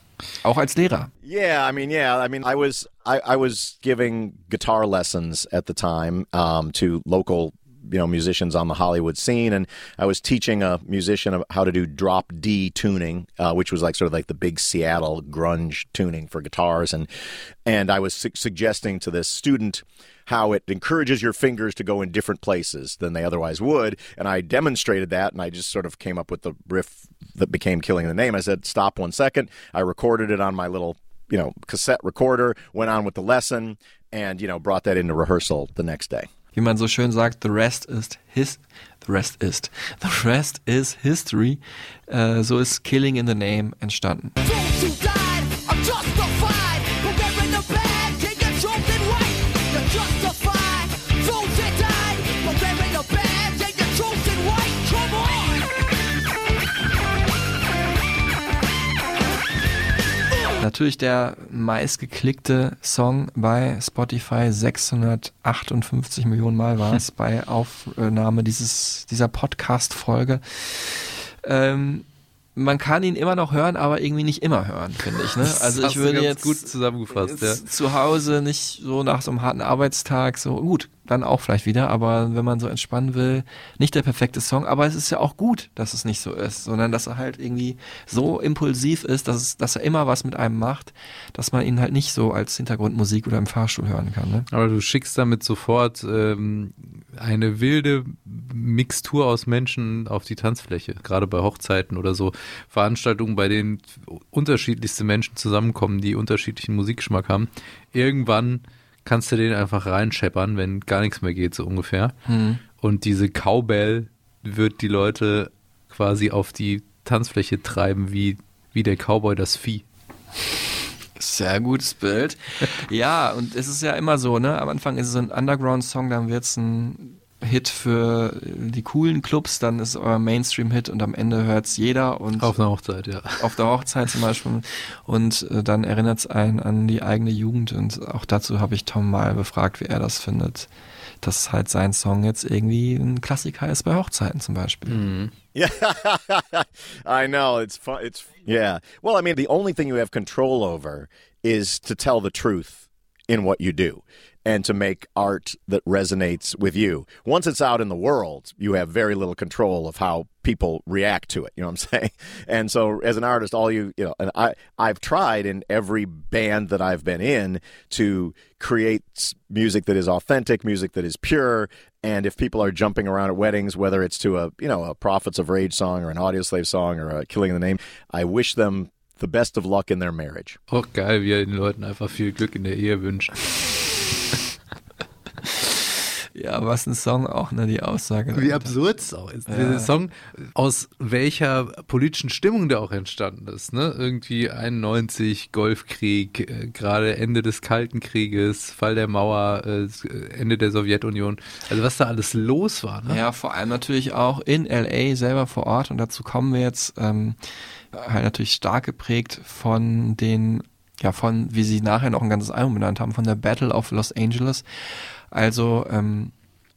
Auch als Lehrer. Yeah, I mean, yeah, I mean, I was I, I was giving guitar lessons at the time um, to local, you know, musicians on the Hollywood scene, and I was teaching a musician how to do drop D tuning, uh, which was like sort of like the big Seattle grunge tuning for guitars, and and I was su- suggesting to this student how it encourages your fingers to go in different places than they otherwise would. And I demonstrated that, and I just sort of came up with the riff that became Killing in the Name. I said, stop one second. I recorded it on my little, you know, cassette recorder, went on with the lesson, and, you know, brought that into rehearsal the next day. Wie man so schön sagt, the rest is his, the rest is, (laughs) the rest is history. Äh, so ist Killing in the Name entstanden. Natürlich der meistgeklickte Song bei Spotify, 658 Millionen Mal war es (laughs) bei Aufnahme dieses, dieser Podcast-Folge. Ähm, man kann ihn immer noch hören, aber irgendwie nicht immer hören, finde ich. Ne? Das Also hast ich würde jetzt gut zusammengefasst, ja. jetzt zu Hause nicht so nach so einem harten Arbeitstag so gut, dann auch vielleicht wieder, aber wenn man so entspannen will, nicht der perfekte Song, aber es ist ja auch gut, dass es nicht so ist, sondern dass er halt irgendwie so impulsiv ist, dass, es, dass er immer was mit einem macht, dass man ihn halt nicht so als Hintergrundmusik oder im Fahrstuhl hören kann. Ne? Aber du schickst damit sofort ähm, eine wilde Mixtur aus Menschen auf die Tanzfläche, gerade bei Hochzeiten oder so Veranstaltungen, bei denen unterschiedlichste Menschen zusammenkommen, die unterschiedlichen Musikgeschmack haben. Irgendwann kannst du den einfach reinscheppern, wenn gar nichts mehr geht, so ungefähr. Mhm. Und diese Cowbell wird die Leute quasi auf die Tanzfläche treiben, wie, wie der Cowboy das Vieh. Sehr gutes Bild. (laughs) Ja, und es ist ja immer so, ne? Am Anfang ist es ein Underground-Song, dann wird es ein Hit für die coolen Clubs, dann ist es euer Mainstream-Hit und am Ende hört es jeder und Auf einer Hochzeit, ja. auf der Hochzeit zum Beispiel. Und äh, dann erinnert es einen an die eigene Jugend und auch dazu habe ich Tom mal befragt, wie er das findet, dass halt sein Song jetzt irgendwie ein Klassiker ist bei Hochzeiten zum Beispiel. (laughs) Yeah, I know. It's fun. It's yeah. Well, I mean, the only thing you have control over is to tell the truth in what you do and to make art that resonates with you. Once it's out in the world, you have very little control of how people react to it. You know what I'm (laughs) saying? And so, as an artist, all you you know, and I I've tried in every band that I've been in to create music that is authentic, music that is pure. And if people are jumping around at weddings, whether it's to a you know a Prophets of Rage song or an Audio Slave song or a Killing in the Name, I wish them the best of luck in their marriage. Auch geil, wie den Leuten einfach viel Glück in der Ehe wünscht. Ja, was ein Song auch, ne, die Aussage. Wie absurd es auch ist. Ja. Dieser Song, aus welcher politischen Stimmung der auch entstanden ist. Ne? Irgendwie 91, Golfkrieg, äh, gerade Ende des Kalten Krieges, Fall der Mauer, äh, Ende der Sowjetunion. Also was da alles los war. Ne? Ja, vor allem natürlich auch in LA selber vor Ort und dazu kommen wir jetzt ähm, halt natürlich stark geprägt von den, ja, von, wie sie nachher noch ein ganzes Album benannt haben, von der Battle of Los Angeles. Also ähm,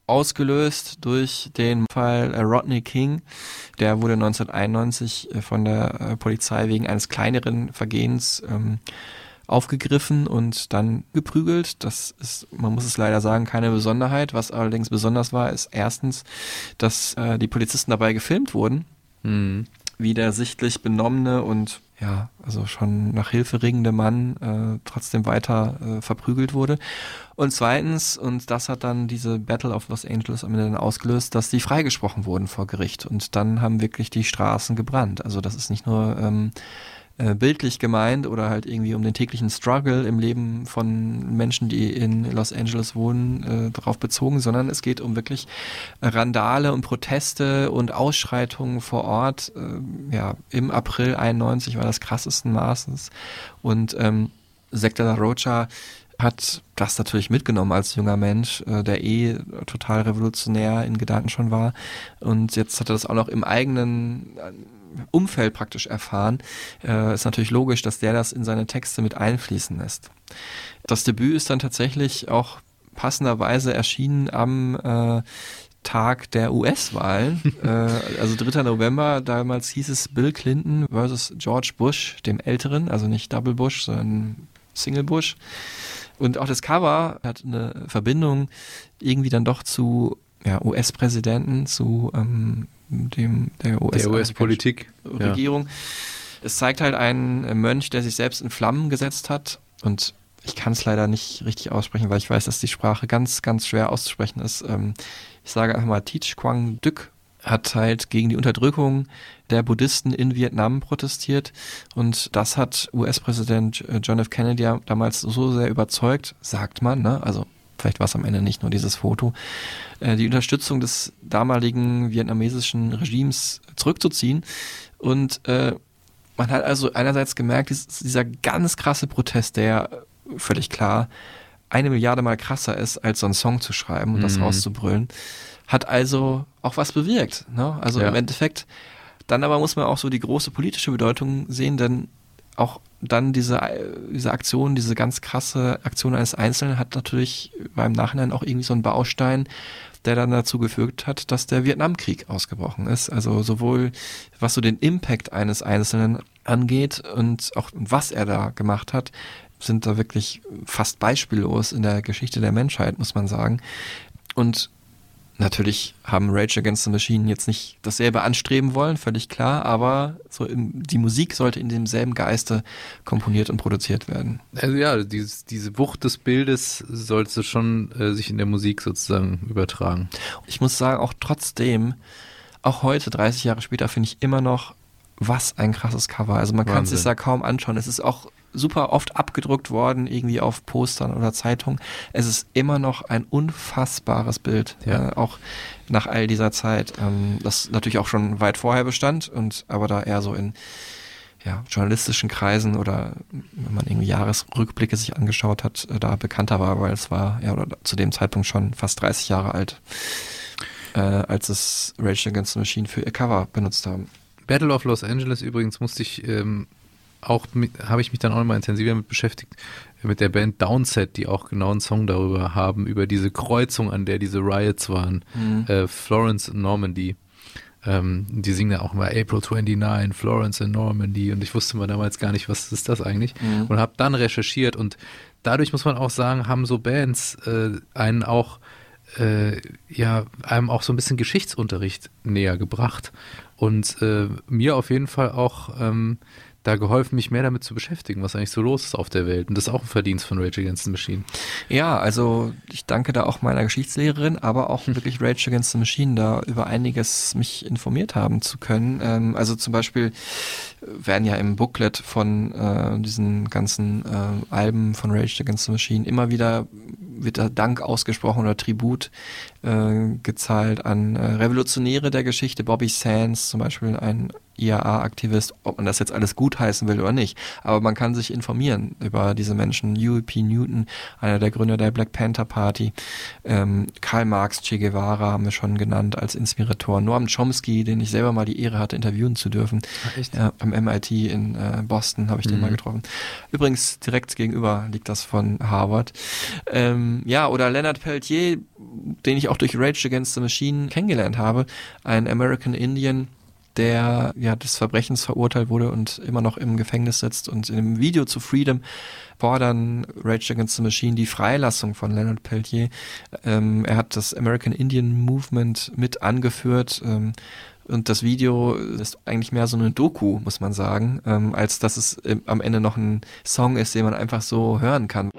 ausgelöst durch den Fall äh, Rodney King. Der wurde 1991 äh, von der äh, Polizei wegen eines kleineren Vergehens ähm, aufgegriffen und dann geprügelt. Das ist, man muss es leider sagen, keine Besonderheit. Was allerdings besonders war, ist erstens, dass äh, die Polizisten dabei gefilmt wurden, Mhm. wie der sichtlich benommene und ja, also schon nach Hilfe ringende Mann äh, trotzdem weiter äh, verprügelt wurde. Und zweitens, und das hat dann diese Battle of Los Angeles am Ende dann ausgelöst, dass die freigesprochen wurden vor Gericht. Und dann haben wirklich die Straßen gebrannt. Also das ist nicht nur ähm, äh, bildlich gemeint oder halt irgendwie um den täglichen Struggle im Leben von Menschen, die in Los Angeles wohnen, äh, darauf bezogen, sondern es geht um wirklich Randale und Proteste und Ausschreitungen vor Ort. Äh, ja, im April 91 war das krassesten Maßes und ähm, Sektor La Rocha hat das natürlich mitgenommen als junger Mensch, äh, der eh total revolutionär in Gedanken schon war. Und jetzt hat er das auch noch im eigenen Umfeld praktisch erfahren. Äh, ist natürlich logisch, dass der das in seine Texte mit einfließen lässt. Das Debüt ist dann tatsächlich auch passenderweise erschienen am äh, Tag der US-Wahlen, (laughs) äh, also 3. November, damals hieß es Bill Clinton versus George Bush, dem Älteren, also nicht Double Bush, sondern Single Bush. Und auch das Cover hat eine Verbindung irgendwie dann doch zu ja, US-Präsidenten, zu ähm, dem der US US-Politik. Ja. Regierung. Es zeigt halt einen Mönch, der sich selbst in Flammen gesetzt hat und ich kann es leider nicht richtig aussprechen, weil ich weiß, dass die Sprache ganz, ganz schwer auszusprechen ist. Ähm, ich sage einfach mal Teach Quang Duc hat halt gegen die Unterdrückung der Buddhisten in Vietnam protestiert und das hat US-Präsident John F. Kennedy ja damals so sehr überzeugt, sagt man, ne? also vielleicht war es am Ende nicht nur dieses Foto, äh, die Unterstützung des damaligen vietnamesischen Regimes zurückzuziehen und äh, man hat also einerseits gemerkt, dies- dieser ganz krasse Protest, der völlig klar eine Milliarde mal krasser ist, als so einen Song zu schreiben und das Mhm. rauszubrüllen, hat also auch was bewirkt. Ne? Also Ja. im Endeffekt, dann aber muss man auch so die große politische Bedeutung sehen, denn auch dann diese, diese Aktion, diese ganz krasse Aktion eines Einzelnen hat natürlich beim Nachhinein auch irgendwie so einen Baustein, der dann dazu geführt hat, dass der Vietnamkrieg ausgebrochen ist. Also sowohl was so den Impact eines Einzelnen angeht und auch was er da gemacht hat, sind da wirklich fast beispiellos in der Geschichte der Menschheit, muss man sagen. Und natürlich haben Rage Against the Machine jetzt nicht dasselbe anstreben wollen, völlig klar, aber so im, die Musik sollte in demselben Geiste komponiert und produziert werden. Also ja, dieses, diese Wucht des Bildes sollte schon äh, sich in der Musik sozusagen übertragen. Ich muss sagen, auch trotzdem, auch heute, 30 Jahre später, finde ich immer noch, was ein krasses Cover. Also man kann es sich da kaum anschauen. Es ist auch super oft abgedruckt worden, irgendwie auf Postern oder Zeitungen. Es ist immer noch ein unfassbares Bild, Ja. äh, auch nach all dieser Zeit. Ähm, das natürlich auch schon weit vorher bestand und aber da eher so in ja, journalistischen Kreisen oder wenn man irgendwie Jahresrückblicke sich angeschaut hat, äh, da bekannter war, weil es war ja oder zu dem Zeitpunkt schon fast 30 Jahre alt, äh, als es Rage Against the Machine für ihr Cover benutzt haben. Battle of Los Angeles übrigens musste ich ähm, auch, habe ich mich dann auch nochmal intensiver mit beschäftigt, mit der Band Downset, die auch genau einen Song darüber haben, über diese Kreuzung, an der diese Riots waren, äh, Florence und Normandy. Ähm, die singen ja auch immer April 29, Florence in Normandy. Und ich wusste mal damals gar nicht, was ist das eigentlich. Und habe dann recherchiert. Und dadurch muss man auch sagen, haben so Bands äh, einen auch äh, ja einem auch so ein bisschen Geschichtsunterricht näher gebracht. Und äh, mir auf jeden Fall auch ähm, da geholfen, mich mehr damit zu beschäftigen, was eigentlich so los ist auf der Welt. Und das ist auch ein Verdienst von Rage Against the Machine. Ja, also ich danke da auch meiner Geschichtslehrerin, aber auch wirklich Rage Against the Machine, da über einiges mich informiert haben zu können. Ähm, also zum Beispiel werden ja im Booklet von äh, diesen ganzen äh, Alben von Rage Against the Machine immer wieder wird da Dank ausgesprochen oder Tribut äh, gezahlt an äh, Revolutionäre der Geschichte, Bobby Sands zum Beispiel, ein IAA-Aktivist, ob man das jetzt alles gutheißen will oder nicht. Aber man kann sich informieren über diese Menschen. U.P. Newton, einer der Gründer der Black Panther Party, ähm, Karl Marx, Che Guevara haben wir schon genannt als Inspirator, Noam Chomsky, den ich selber mal die Ehre hatte, interviewen zu dürfen. echt? Ja, am MIT in äh, Boston habe ich den Mhm. mal getroffen. Übrigens direkt gegenüber liegt das von Harvard. Ähm, ja, oder Leonard Peltier, den ich auch durch Rage Against the Machine kennengelernt habe, ein American Indian, der ja des Verbrechens verurteilt wurde und immer noch im Gefängnis sitzt und in dem Video zu Freedom fordern Rage Against the Machine die Freilassung von Leonard Peltier. Ähm, er hat das American Indian Movement mit angeführt. Ähm, und das Video ist eigentlich mehr so eine Doku, muss man sagen, ähm, als dass es ähm, am Ende noch ein Song ist, den man einfach so hören kann.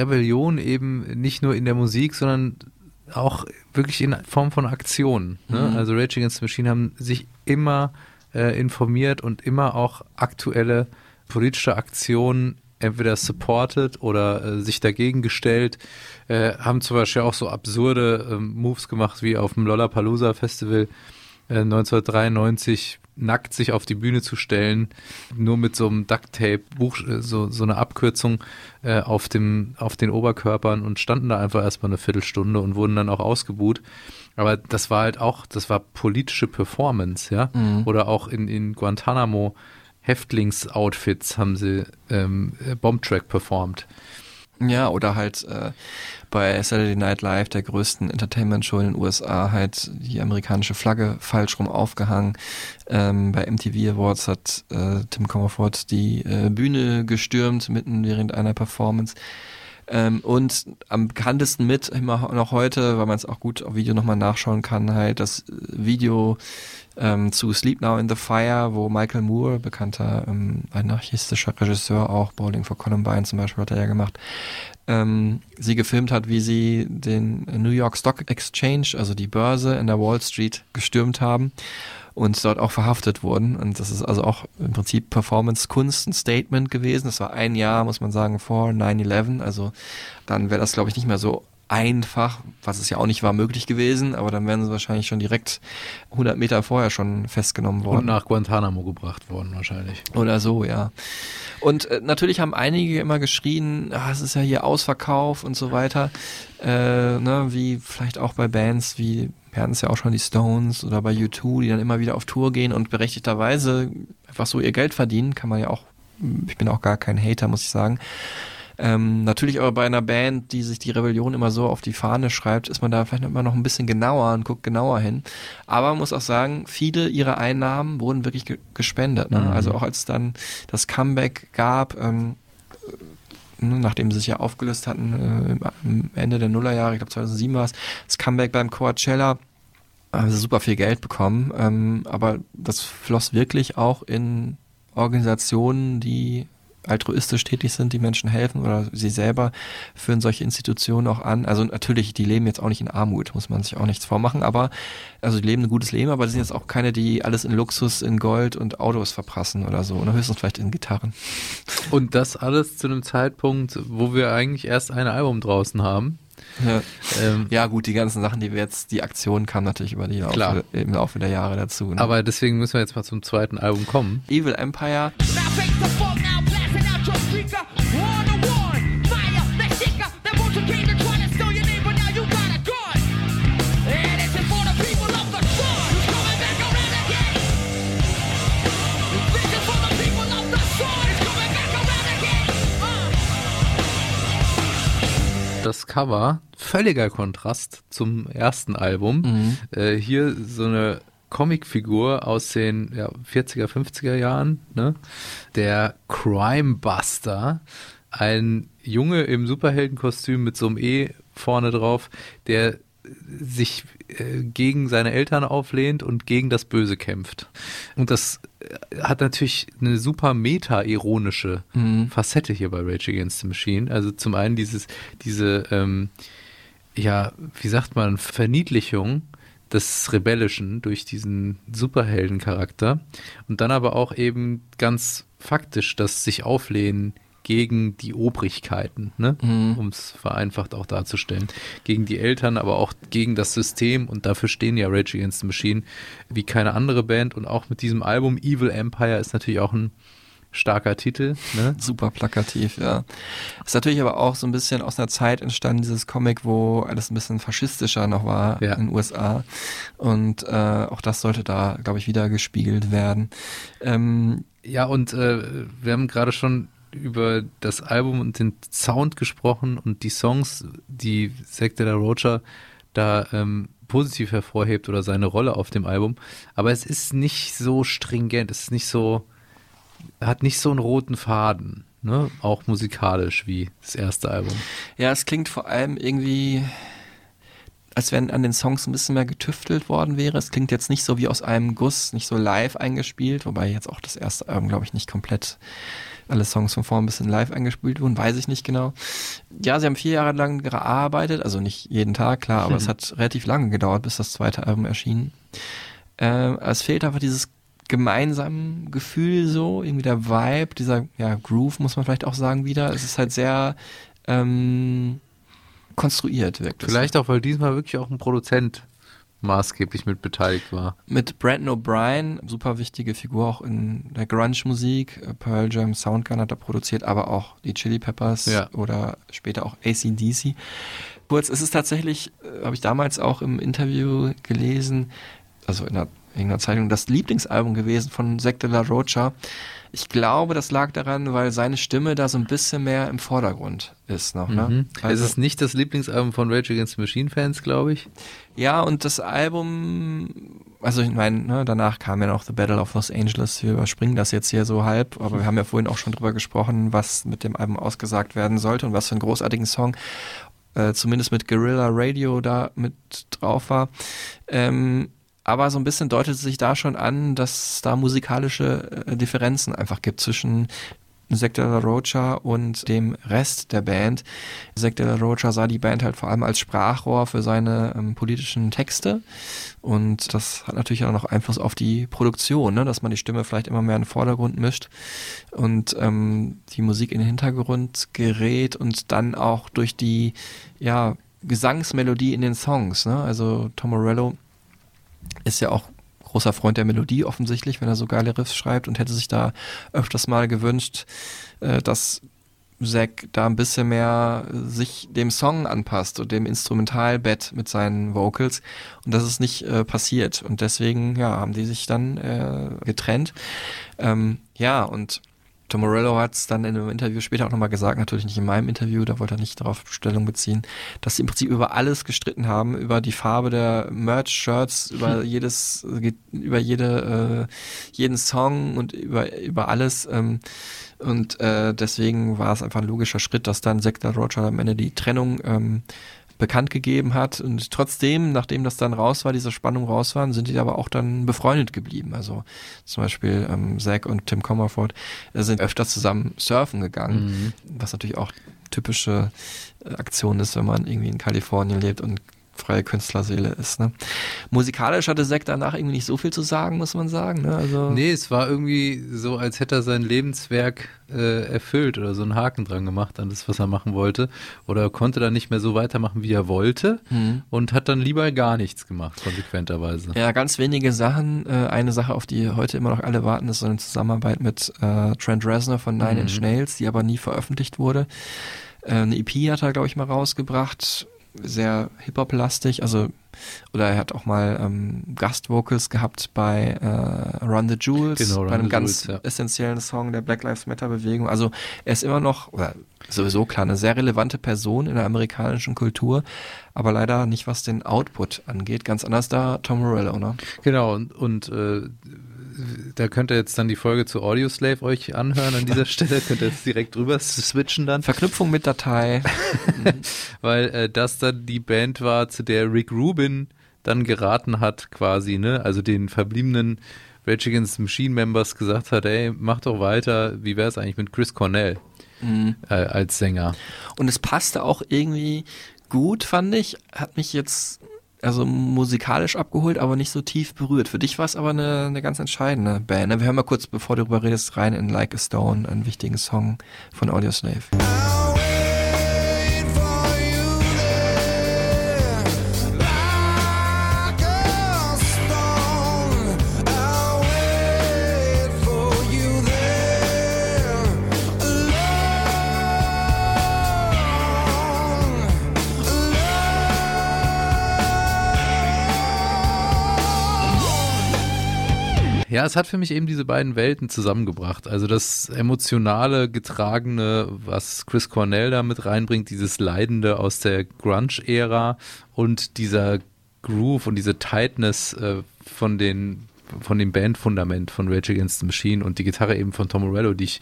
Rebellion eben nicht nur in der Musik, sondern auch wirklich in Form von Aktionen. Ne? Mhm. Also Rage Against the Machine haben sich immer äh, informiert und immer auch aktuelle politische Aktionen entweder supported oder äh, sich dagegen gestellt, äh, haben zum Beispiel auch so absurde ähm, Moves gemacht wie auf dem Lollapalooza Festival äh, 1993 nackt sich auf die Bühne zu stellen, nur mit so einem Ducktape, Buch, äh, so, so eine Abkürzung äh, auf, dem, auf den Oberkörpern und standen da einfach erstmal eine Viertelstunde und wurden dann auch ausgebuht. Aber das war halt auch, das war politische Performance, ja. Mhm. Oder auch in, in Guantanamo Häftlingsoutfits haben sie ähm, äh, Bombtrack performt. Ja, oder halt äh, bei Saturday Night Live, der größten Entertainment-Show in den USA, halt die amerikanische Flagge falsch rum aufgehangen. Ähm, bei MTV Awards hat äh, Tim Comerford die äh, Bühne gestürmt, mitten während einer Performance. Ähm, und am bekanntesten mit, immer noch heute, weil man es auch gut auf Video nochmal nachschauen kann, halt das Video ähm, zu Sleep Now in the Fire, wo Michael Moore, bekannter ähm, anarchistischer Regisseur, auch Bowling for Columbine zum Beispiel hat er ja gemacht, ähm, sie gefilmt hat, wie sie den New York Stock Exchange, also die Börse in der Wall Street, gestürmt haben und dort auch verhaftet wurden. Und das ist also auch im Prinzip Performance-Kunst, ein Statement gewesen. Das war ein Jahr, muss man sagen, vor 9-11. Also dann wäre das, glaube ich, nicht mehr so einfach, was es ja auch nicht war, möglich gewesen, aber dann wären sie wahrscheinlich schon direkt 100 Meter vorher schon festgenommen worden. Und nach Guantanamo gebracht worden wahrscheinlich. Oder so, ja. Und äh, natürlich haben einige immer geschrien, ah, es ist ja hier Ausverkauf und so weiter. Äh, ne, wie vielleicht auch bei Bands wie, wir hatten es ja auch schon die Stones oder bei U2, die dann immer wieder auf Tour gehen und berechtigterweise einfach so ihr Geld verdienen, kann man ja auch, ich bin auch gar kein Hater, muss ich sagen. Ähm, natürlich aber bei einer Band, die sich die Rebellion immer so auf die Fahne schreibt, ist man da vielleicht immer noch ein bisschen genauer und guckt genauer hin. Aber man muss auch sagen, viele ihrer Einnahmen wurden wirklich ge gespendet. Ne? Mhm. Also auch als es dann das Comeback gab, ähm, nachdem sie sich ja aufgelöst hatten, äh, am Ende der Nullerjahre, ich glaube 2007 war es, das Comeback beim Coachella, haben sie super viel Geld bekommen, ähm, aber das floss wirklich auch in Organisationen, die altruistisch tätig sind, die Menschen helfen oder sie selber führen solche Institutionen auch an. Also natürlich, die leben jetzt auch nicht in Armut, muss man sich auch nichts vormachen, aber also die leben ein gutes Leben, aber die sind jetzt auch keine, die alles in Luxus, in Gold und Autos verprassen oder so, oder höchstens vielleicht in Gitarren. Und das alles zu einem Zeitpunkt, wo wir eigentlich erst ein Album draußen haben. Ja. Ähm, ja gut, die ganzen Sachen, die wir jetzt, die Aktion kam natürlich über die. Laufe, im Laufe der Jahre dazu. Ne? aber deswegen müssen wir jetzt mal zum zweiten Album kommen. Evil Empire Now Das Cover, völliger Kontrast zum ersten Album. Mhm. Äh, hier so eine Comicfigur aus den ja, 40er, 50er Jahren, ne? Der Crime Buster, ein Junge im Superheldenkostüm mit so einem E vorne drauf, der sich äh, gegen seine Eltern auflehnt und gegen das Böse kämpft. Und das äh, hat natürlich eine super meta-ironische Mhm. Facette hier bei Rage Against the Machine. Also zum einen dieses, diese, ähm, ja, wie sagt man, Verniedlichung des Rebellischen durch diesen Superheldencharakter und dann aber auch eben ganz faktisch das sich auflehnen gegen die Obrigkeiten, ne? Mhm. um es vereinfacht auch darzustellen. Gegen die Eltern, aber auch gegen das System und dafür stehen ja Rage Against the Machine wie keine andere Band und auch mit diesem Album Evil Empire ist natürlich auch ein starker Titel. Ne? Super plakativ, ja. Ist natürlich aber auch so ein bisschen aus einer Zeit entstanden, dieses Comic, wo alles ein bisschen faschistischer noch war Ja. in den USA. Und äh, auch das sollte da, glaube ich, wieder gespiegelt werden. Ähm, Ja, und äh, wir haben gerade schon über das Album und den Sound gesprochen und die Songs, die Zack de la Rocha da ähm, positiv hervorhebt oder seine Rolle auf dem Album. Aber es ist nicht so stringent, es ist nicht so, hat nicht so einen roten Faden, ne? Auch musikalisch wie das erste Album. ja, es klingt vor allem irgendwie, als wenn an den Songs ein bisschen mehr getüftelt worden wäre. Es klingt jetzt nicht so wie aus einem Guss, nicht so live eingespielt, wobei jetzt auch das erste Album, glaube ich, nicht komplett alle Songs von vorn bis in live eingespielt wurden, weiß ich nicht genau. Ja, sie haben vier Jahre lang gearbeitet, also nicht jeden Tag, klar, aber (laughs) es hat relativ lange gedauert, bis das zweite Album erschien. Ähm, es fehlt einfach dieses gemeinsame Gefühl so, irgendwie der Vibe, dieser ja, Groove, muss man vielleicht auch sagen, wieder. Es ist halt sehr ähm, konstruiert, wirkt es. Vielleicht auch, weil diesmal wirklich auch ein Produzent maßgeblich mit beteiligt war. Mit Brandon O'Brien, super wichtige Figur auch in der Grunge-Musik. Pearl Jam, Soundgarden hat er produziert, aber auch die Chili Peppers Ja. oder später auch ACDC. Kurz, es ist tatsächlich, äh, habe ich damals auch im Interview gelesen, also in einer, in einer Zeitung, das Lieblingsalbum gewesen von Zack de la Rocha. Ich glaube, das lag daran, weil seine Stimme da so ein bisschen mehr im Vordergrund ist noch. Ne? Mhm. Also- es ist nicht das Lieblingsalbum von Rage Against the Machine Fans, glaube ich. Ja, und das Album, also ich meine, ne, danach kam ja noch The Battle of Los Angeles. Wir überspringen das jetzt hier so halb, aber wir haben ja vorhin auch schon drüber gesprochen, was mit dem Album ausgesagt werden sollte und was für einen großartigen Song äh, zumindest mit Guerrilla Radio da mit drauf war. Ähm, aber so ein bisschen deutet sich da schon an, dass es da musikalische äh, Differenzen einfach gibt zwischen de la Rocha und dem Rest der Band. De la Rocha sah die Band halt vor allem als Sprachrohr für seine ähm, politischen Texte und das hat natürlich auch noch Einfluss auf die Produktion, ne? dass man die Stimme vielleicht immer mehr in den Vordergrund mischt und ähm, die Musik in den Hintergrund gerät und dann auch durch die ja, Gesangsmelodie in den Songs. Ne? Also Tom Morello ist ja auch großer Freund der Melodie offensichtlich, wenn er so geile Riffs schreibt und hätte sich da öfters mal gewünscht, äh, dass Zack da ein bisschen mehr sich dem Song anpasst und dem Instrumentalbett mit seinen Vocals. Und das ist nicht äh, passiert. Und deswegen ja haben die sich dann äh, getrennt. Ähm, ja und Tom Morello hat es dann in einem Interview später auch nochmal gesagt, natürlich nicht in meinem Interview, da wollte er nicht darauf Stellung beziehen, dass sie im Prinzip über alles gestritten haben, über die Farbe der Merch-Shirts, über jedes, über jede, äh, jeden Song und über, über alles. Ähm, und äh, deswegen war es einfach ein logischer Schritt, dass dann la Rocha am Ende die Trennung ähm, bekannt gegeben hat. Und trotzdem, nachdem das dann raus war, diese Spannung raus waren, sind die aber auch dann befreundet geblieben. Also zum Beispiel ähm, Zack und Tim Comerford äh, sind öfter zusammen surfen gegangen, was natürlich auch typische äh, Aktion ist, wenn man irgendwie in Kalifornien lebt und freie Künstlerseele ist. Ne? Musikalisch hatte Zack danach irgendwie nicht so viel zu sagen, muss man sagen. Ne? Also, Nee, es war irgendwie so, als hätte er sein Lebenswerk äh, erfüllt oder so einen Haken dran gemacht an das, was er machen wollte. Oder er konnte dann nicht mehr so weitermachen, wie er wollte Mhm. und hat dann lieber gar nichts gemacht, konsequenterweise. Ja, ganz wenige Sachen. Äh, eine Sache, auf die heute immer noch alle warten, ist so eine Zusammenarbeit mit äh, Trent Reznor von Nine Mhm. Inch Nails, die aber nie veröffentlicht wurde. Äh, eine EP hat er, glaube ich, mal rausgebracht. Sehr Hip-Hop-lastig, also oder er hat auch mal ähm, Gastvocals gehabt bei äh, Run the Jewels, Genau, bei einem the ganz Jewels, ja. essentiellen Song der Black Lives Matter Bewegung. Also er ist immer noch, oder sowieso klar, eine sehr relevante Person in der amerikanischen Kultur, aber leider nicht, was den Output angeht. Ganz anders da Tom Morello, ne? Genau, und, und äh, da könnt ihr jetzt dann die Folge zu Audioslave euch anhören an dieser Stelle, könnt ihr jetzt direkt drüber switchen dann. Verknüpfung mit Datei. (laughs) weil äh, das dann die Band war, zu der Rick Rubin dann geraten hat, quasi, ne? Also den verbliebenen Rage Against the Machine Members gesagt hat, ey, mach doch weiter, wie wär's eigentlich mit Chris Cornell Mhm. äh, als Sänger? Und es passte auch irgendwie gut, fand ich. Hat mich jetzt also musikalisch abgeholt, aber nicht so tief berührt. Für dich war es aber eine, eine ganz entscheidende Band. ne? Wir hören mal kurz, bevor du darüber redest, rein in Like a Stone, einen wichtigen Song von Audioslave. Ja, es hat für mich eben diese beiden Welten zusammengebracht. Also das emotionale, getragene, was Chris Cornell da mit reinbringt, dieses Leidende aus der Grunge-Ära und dieser Groove und diese Tightness äh, von den von dem Bandfundament von Rage Against the Machine und die Gitarre eben von Tom Morello, die ich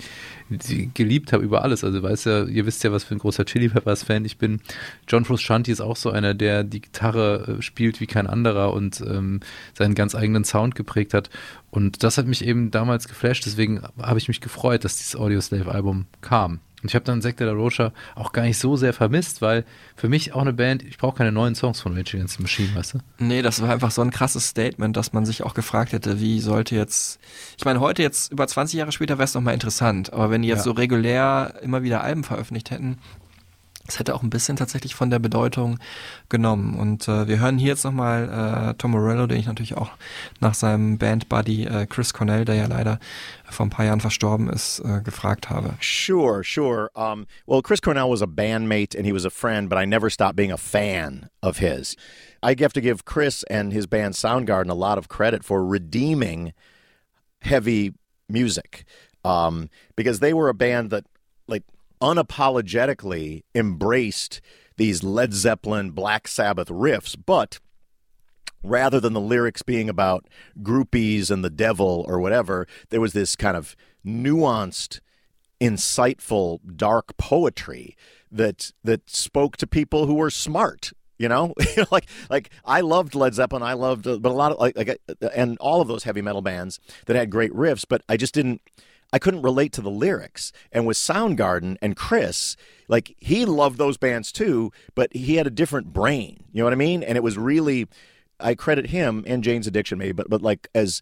die geliebt habe über alles. Also weiß ja, ihr wisst ja, was für ein großer Chili Peppers Fan ich bin. John Frusciante ist auch so einer, der die Gitarre äh, spielt wie kein anderer und ähm, seinen ganz eigenen Sound geprägt hat. Und das hat mich eben damals geflasht, deswegen habe ich mich gefreut, dass dieses Audio Slave Album kam. Und ich habe dann Sekte der Rocha auch gar nicht so sehr vermisst, weil für mich auch eine Band, ich brauche keine neuen Songs von Rage Against the Machine, weißt du? Nee, das war einfach so ein krasses Statement, dass man sich auch gefragt hätte, wie sollte jetzt, ich meine, heute jetzt über 20 Jahre später wäre es nochmal interessant, aber wenn die jetzt Ja. so regulär immer wieder Alben veröffentlicht hätten, das hätte auch ein bisschen tatsächlich von der Bedeutung genommen. Und äh, wir hören hier jetzt nochmal äh, Tom Morello, den ich natürlich auch nach seinem Bandbuddy äh, Chris Cornell, der ja leider vor ein paar Jahren verstorben ist, äh, gefragt habe. Sure, sure. Um, well, Chris Cornell was a bandmate and he was a friend, but I never stopped being a fan of his. I have to give Chris and his band Soundgarden a lot of credit for redeeming heavy music um, because they were a band that, like, unapologetically embraced these Led Zeppelin, Black Sabbath riffs, but rather than the lyrics being about groupies and the devil or whatever, there was this kind of nuanced, insightful, dark poetry that that spoke to people who were smart. You know, (laughs) like like I loved Led Zeppelin, I loved, but a lot of like like, and all of those heavy metal bands that had great riffs, but I just didn't. I couldn't relate to the lyrics. And with Soundgarden and Chris, like he loved those bands too, but he had a different brain. You know what I mean? And it was really I credit him and Jane's Addiction maybe, but but like as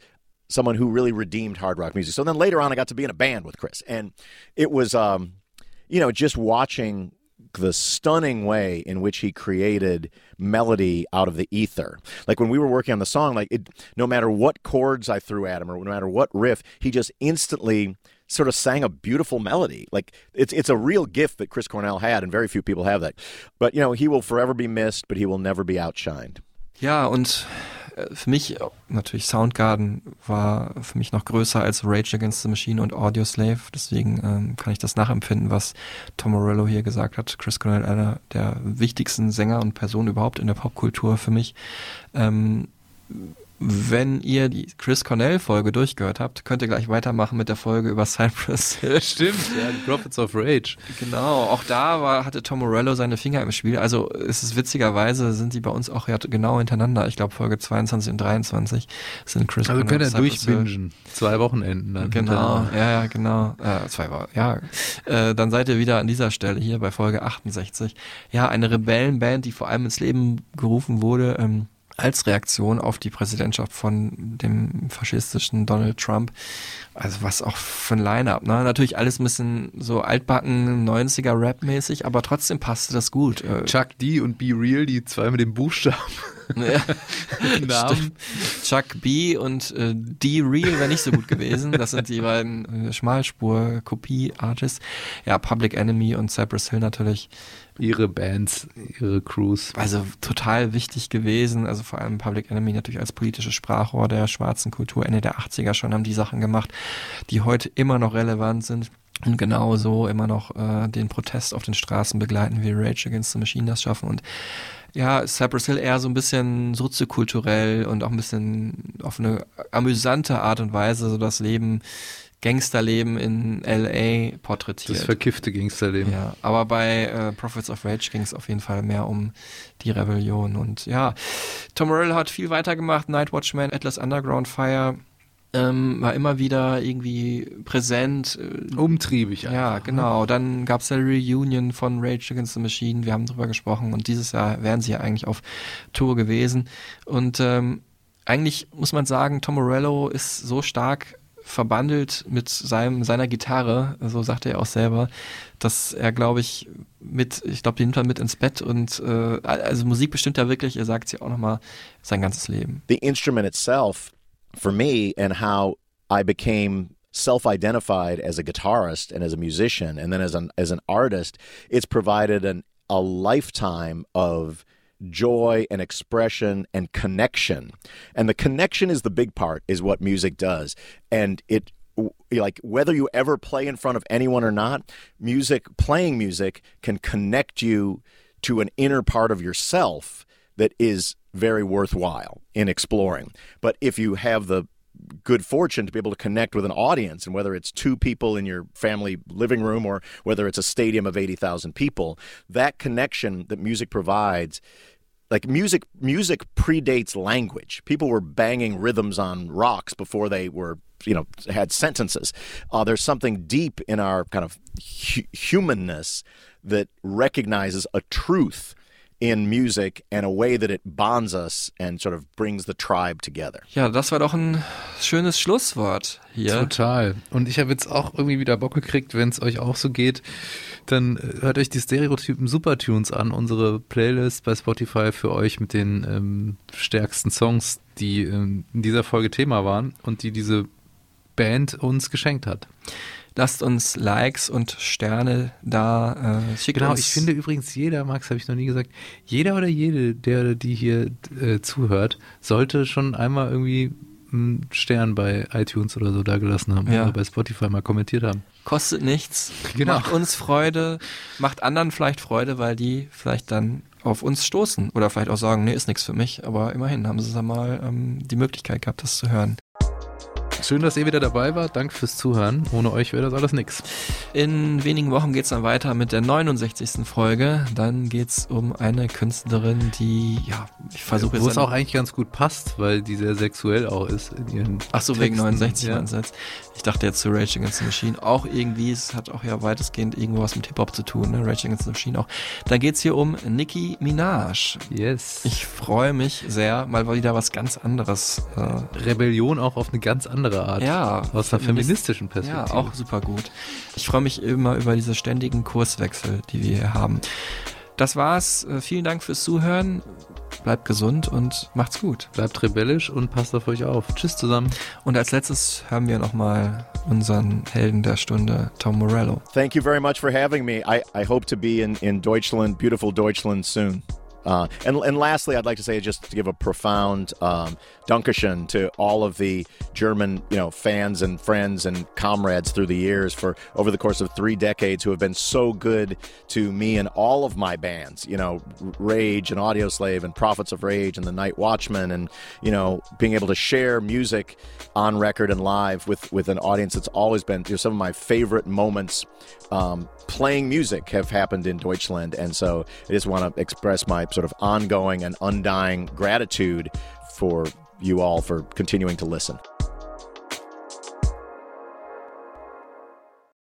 someone who really redeemed hard rock music. So then later on I got to be in a band with Chris. And it was um you know, just watching the stunning way in which he created melody out of the ether. Like when we were working on the song, like it, no matter what chords I threw at him or no matter what riff, he just instantly sort of sang a beautiful melody. Like it's it's a real gift that Chris Cornell had, and very few people have that. But you know, he will forever be missed, but he will never be outshined. Und äh, für mich äh, natürlich Soundgarden war für mich noch größer als Rage Against the Machine und Audio Slave. Deswegen ähm, kann ich das nachempfinden, was Tom Morello hier gesagt hat. Chris Cornell, einer der wichtigsten Sänger und Personen überhaupt in der Popkultur für mich. Ähm, wenn ihr die Chris Cornell-Folge durchgehört habt, könnt ihr gleich weitermachen mit der Folge über (laughs) Cypress Hill. Stimmt, ja, die Prophets of Rage. Genau, auch da war, hatte Tom Morello seine Finger im Spiel. Also es ist witzigerweise, sind die bei uns auch ja genau hintereinander. Ich glaube Folge 22 und 23 sind Chris Also Cornell könnt ihr durchbingen. Zwei Wochenenden dann. Genau, ja, ja, genau. Äh, zwei Wochen, ja. Äh, dann seid ihr wieder an dieser Stelle hier bei Folge 68. Ja, eine Rebellenband, die vor allem ins Leben gerufen wurde, ähm, als Reaktion auf die Präsidentschaft von dem faschistischen Donald Trump. Also was auch für ein Line-Up, ne? Natürlich alles ein bisschen so altbacken, 90er Rap-mäßig, aber trotzdem passte das gut. Äh, Chuck D und Be Real, die zwei mit dem Buchstaben. ja. (laughs) Namen. Chuck B und äh, D-Real wäre nicht so gut gewesen. Das sind die beiden äh, Schmalspur-Kopie-Artists. Ja, Public Enemy und Cypress Hill natürlich. Ihre Bands, ihre Crews. Also total wichtig gewesen. Also vor allem Public Enemy natürlich als politisches Sprachrohr der schwarzen Kultur Ende der 80er schon haben die Sachen gemacht, die heute immer noch relevant sind. Und genauso immer noch äh, den Protest auf den Straßen begleiten, wie Rage Against the Machine das schaffen. Und ja, Cypress Hill eher so ein bisschen soziokulturell und auch ein bisschen auf eine amüsante Art und Weise so das Leben, Gangsterleben in L.A. porträtiert. Das verkiffte Gangsterleben. Ja, aber bei äh, Prophets of Rage ging es auf jeden Fall mehr um die Rebellion. Und ja, Tom Morello hat viel weitergemacht, Night Watchman, Atlas Underground Fire. Ähm, war immer wieder irgendwie präsent. äh, Umtriebig Ja, einfach, genau. Dann gab es ja Reunion von Rage Against the Machine. Wir haben drüber gesprochen und dieses Jahr wären sie ja eigentlich auf Tour gewesen. Und ähm, eigentlich muss man sagen, Tom Morello ist so stark verbandelt mit seinem, seiner Gitarre, so sagt er auch selber, dass er, glaube ich, mit, ich glaube, die nimmt mit ins Bett und äh, also Musik bestimmt er wirklich, er sagt sie auch nochmal, sein ganzes Leben. The instrument itself, for me, and how I became self-identified as a guitarist and as a musician, and then as an as an artist, it's provided an a lifetime of joy and expression and connection. And the connection is the big part, is what music does. And it like whether you ever play in front of anyone or not, music playing music can connect you to an inner part of yourself that is very worthwhile in exploring. But if you have the good fortune to be able to connect with an audience, and whether it's two people in your family living room or whether it's a stadium of 80,000 people, that connection that music provides like music music predates language. People were banging rhythms on rocks before they were you know had sentences. Uh, there's something deep in our kind of hu- humanness that recognizes a truth in music and a way that it bonds us and sort of brings the tribe together Ja, das war doch ein schönes Schlusswort hier. Total. Und ich habe jetzt auch irgendwie wieder Bock gekriegt, wenn es euch auch so geht, dann äh, hört euch die Stereotypen Supertunes an, unsere Playlist bei Spotify für euch mit den ähm, stärksten Songs, die ähm, in dieser Folge Thema waren und die diese Band uns geschenkt hat. Lasst uns Likes und Sterne da. Äh, Genau, ich finde übrigens jeder, Max, habe ich noch nie gesagt, jeder oder jede, der oder die hier äh, zuhört, sollte schon einmal irgendwie einen Stern bei iTunes oder so da gelassen haben Ja. oder bei Spotify mal kommentiert haben. kostet nichts, Genau. macht uns Freude, macht anderen vielleicht Freude, weil die vielleicht dann auf uns stoßen oder vielleicht auch sagen, nee, ist nichts für mich, aber immerhin haben sie dann mal ähm, die Möglichkeit gehabt, das zu hören. Schön, dass ihr wieder dabei wart. Danke fürs Zuhören. Ohne euch wäre das alles nix. In wenigen Wochen geht's dann weiter mit der 69. Folge. Dann geht's um eine Künstlerin, die, ja, ich versuche Wo jetzt es auch eigentlich ganz gut passt, weil die sehr sexuell auch ist in ihren Ach so, wegen Texten. 69 Ja. jetzt. Ich dachte jetzt zu Rage Against the Machine. Auch irgendwie, es hat auch ja weitestgehend irgendwo was mit Hip-Hop zu tun, ne? Rage Against the Machine auch. Da geht's hier um Nicki Minaj. Yes. Ich freue mich sehr, mal wieder was ganz anderes. Äh, Rebellion auch auf eine ganz andere Art. ja. Aus einer Feminist- feministischen Perspektive. Ja, auch super gut. Ich freue mich immer über diese ständigen Kurswechsel, die wir hier haben. Das war's. Äh, Vielen Dank fürs Zuhören. Bleibt gesund und macht's gut. Bleibt rebellisch und passt auf euch auf. Tschüss zusammen. Und als letztes hören wir nochmal unseren Helden der Stunde, Tom Morello. Thank you very much for having me. I, I hope to be in, in Deutschland, beautiful Deutschland soon. Uh, and, and lastly, I'd like to say just to give a profound um, to all of the German, you know, fans and friends and comrades through the years for over the course of three decades who have been so good to me and all of my bands. You know, Rage and Audio Slave and Prophets of Rage and the Night Watchman, and you know, being able to share music on record and live with with an audience that's always been you know, some of my favorite moments um, playing music have happened in Deutschland. And so I just want to express my sort of ongoing and undying gratitude for you all for continuing to listen.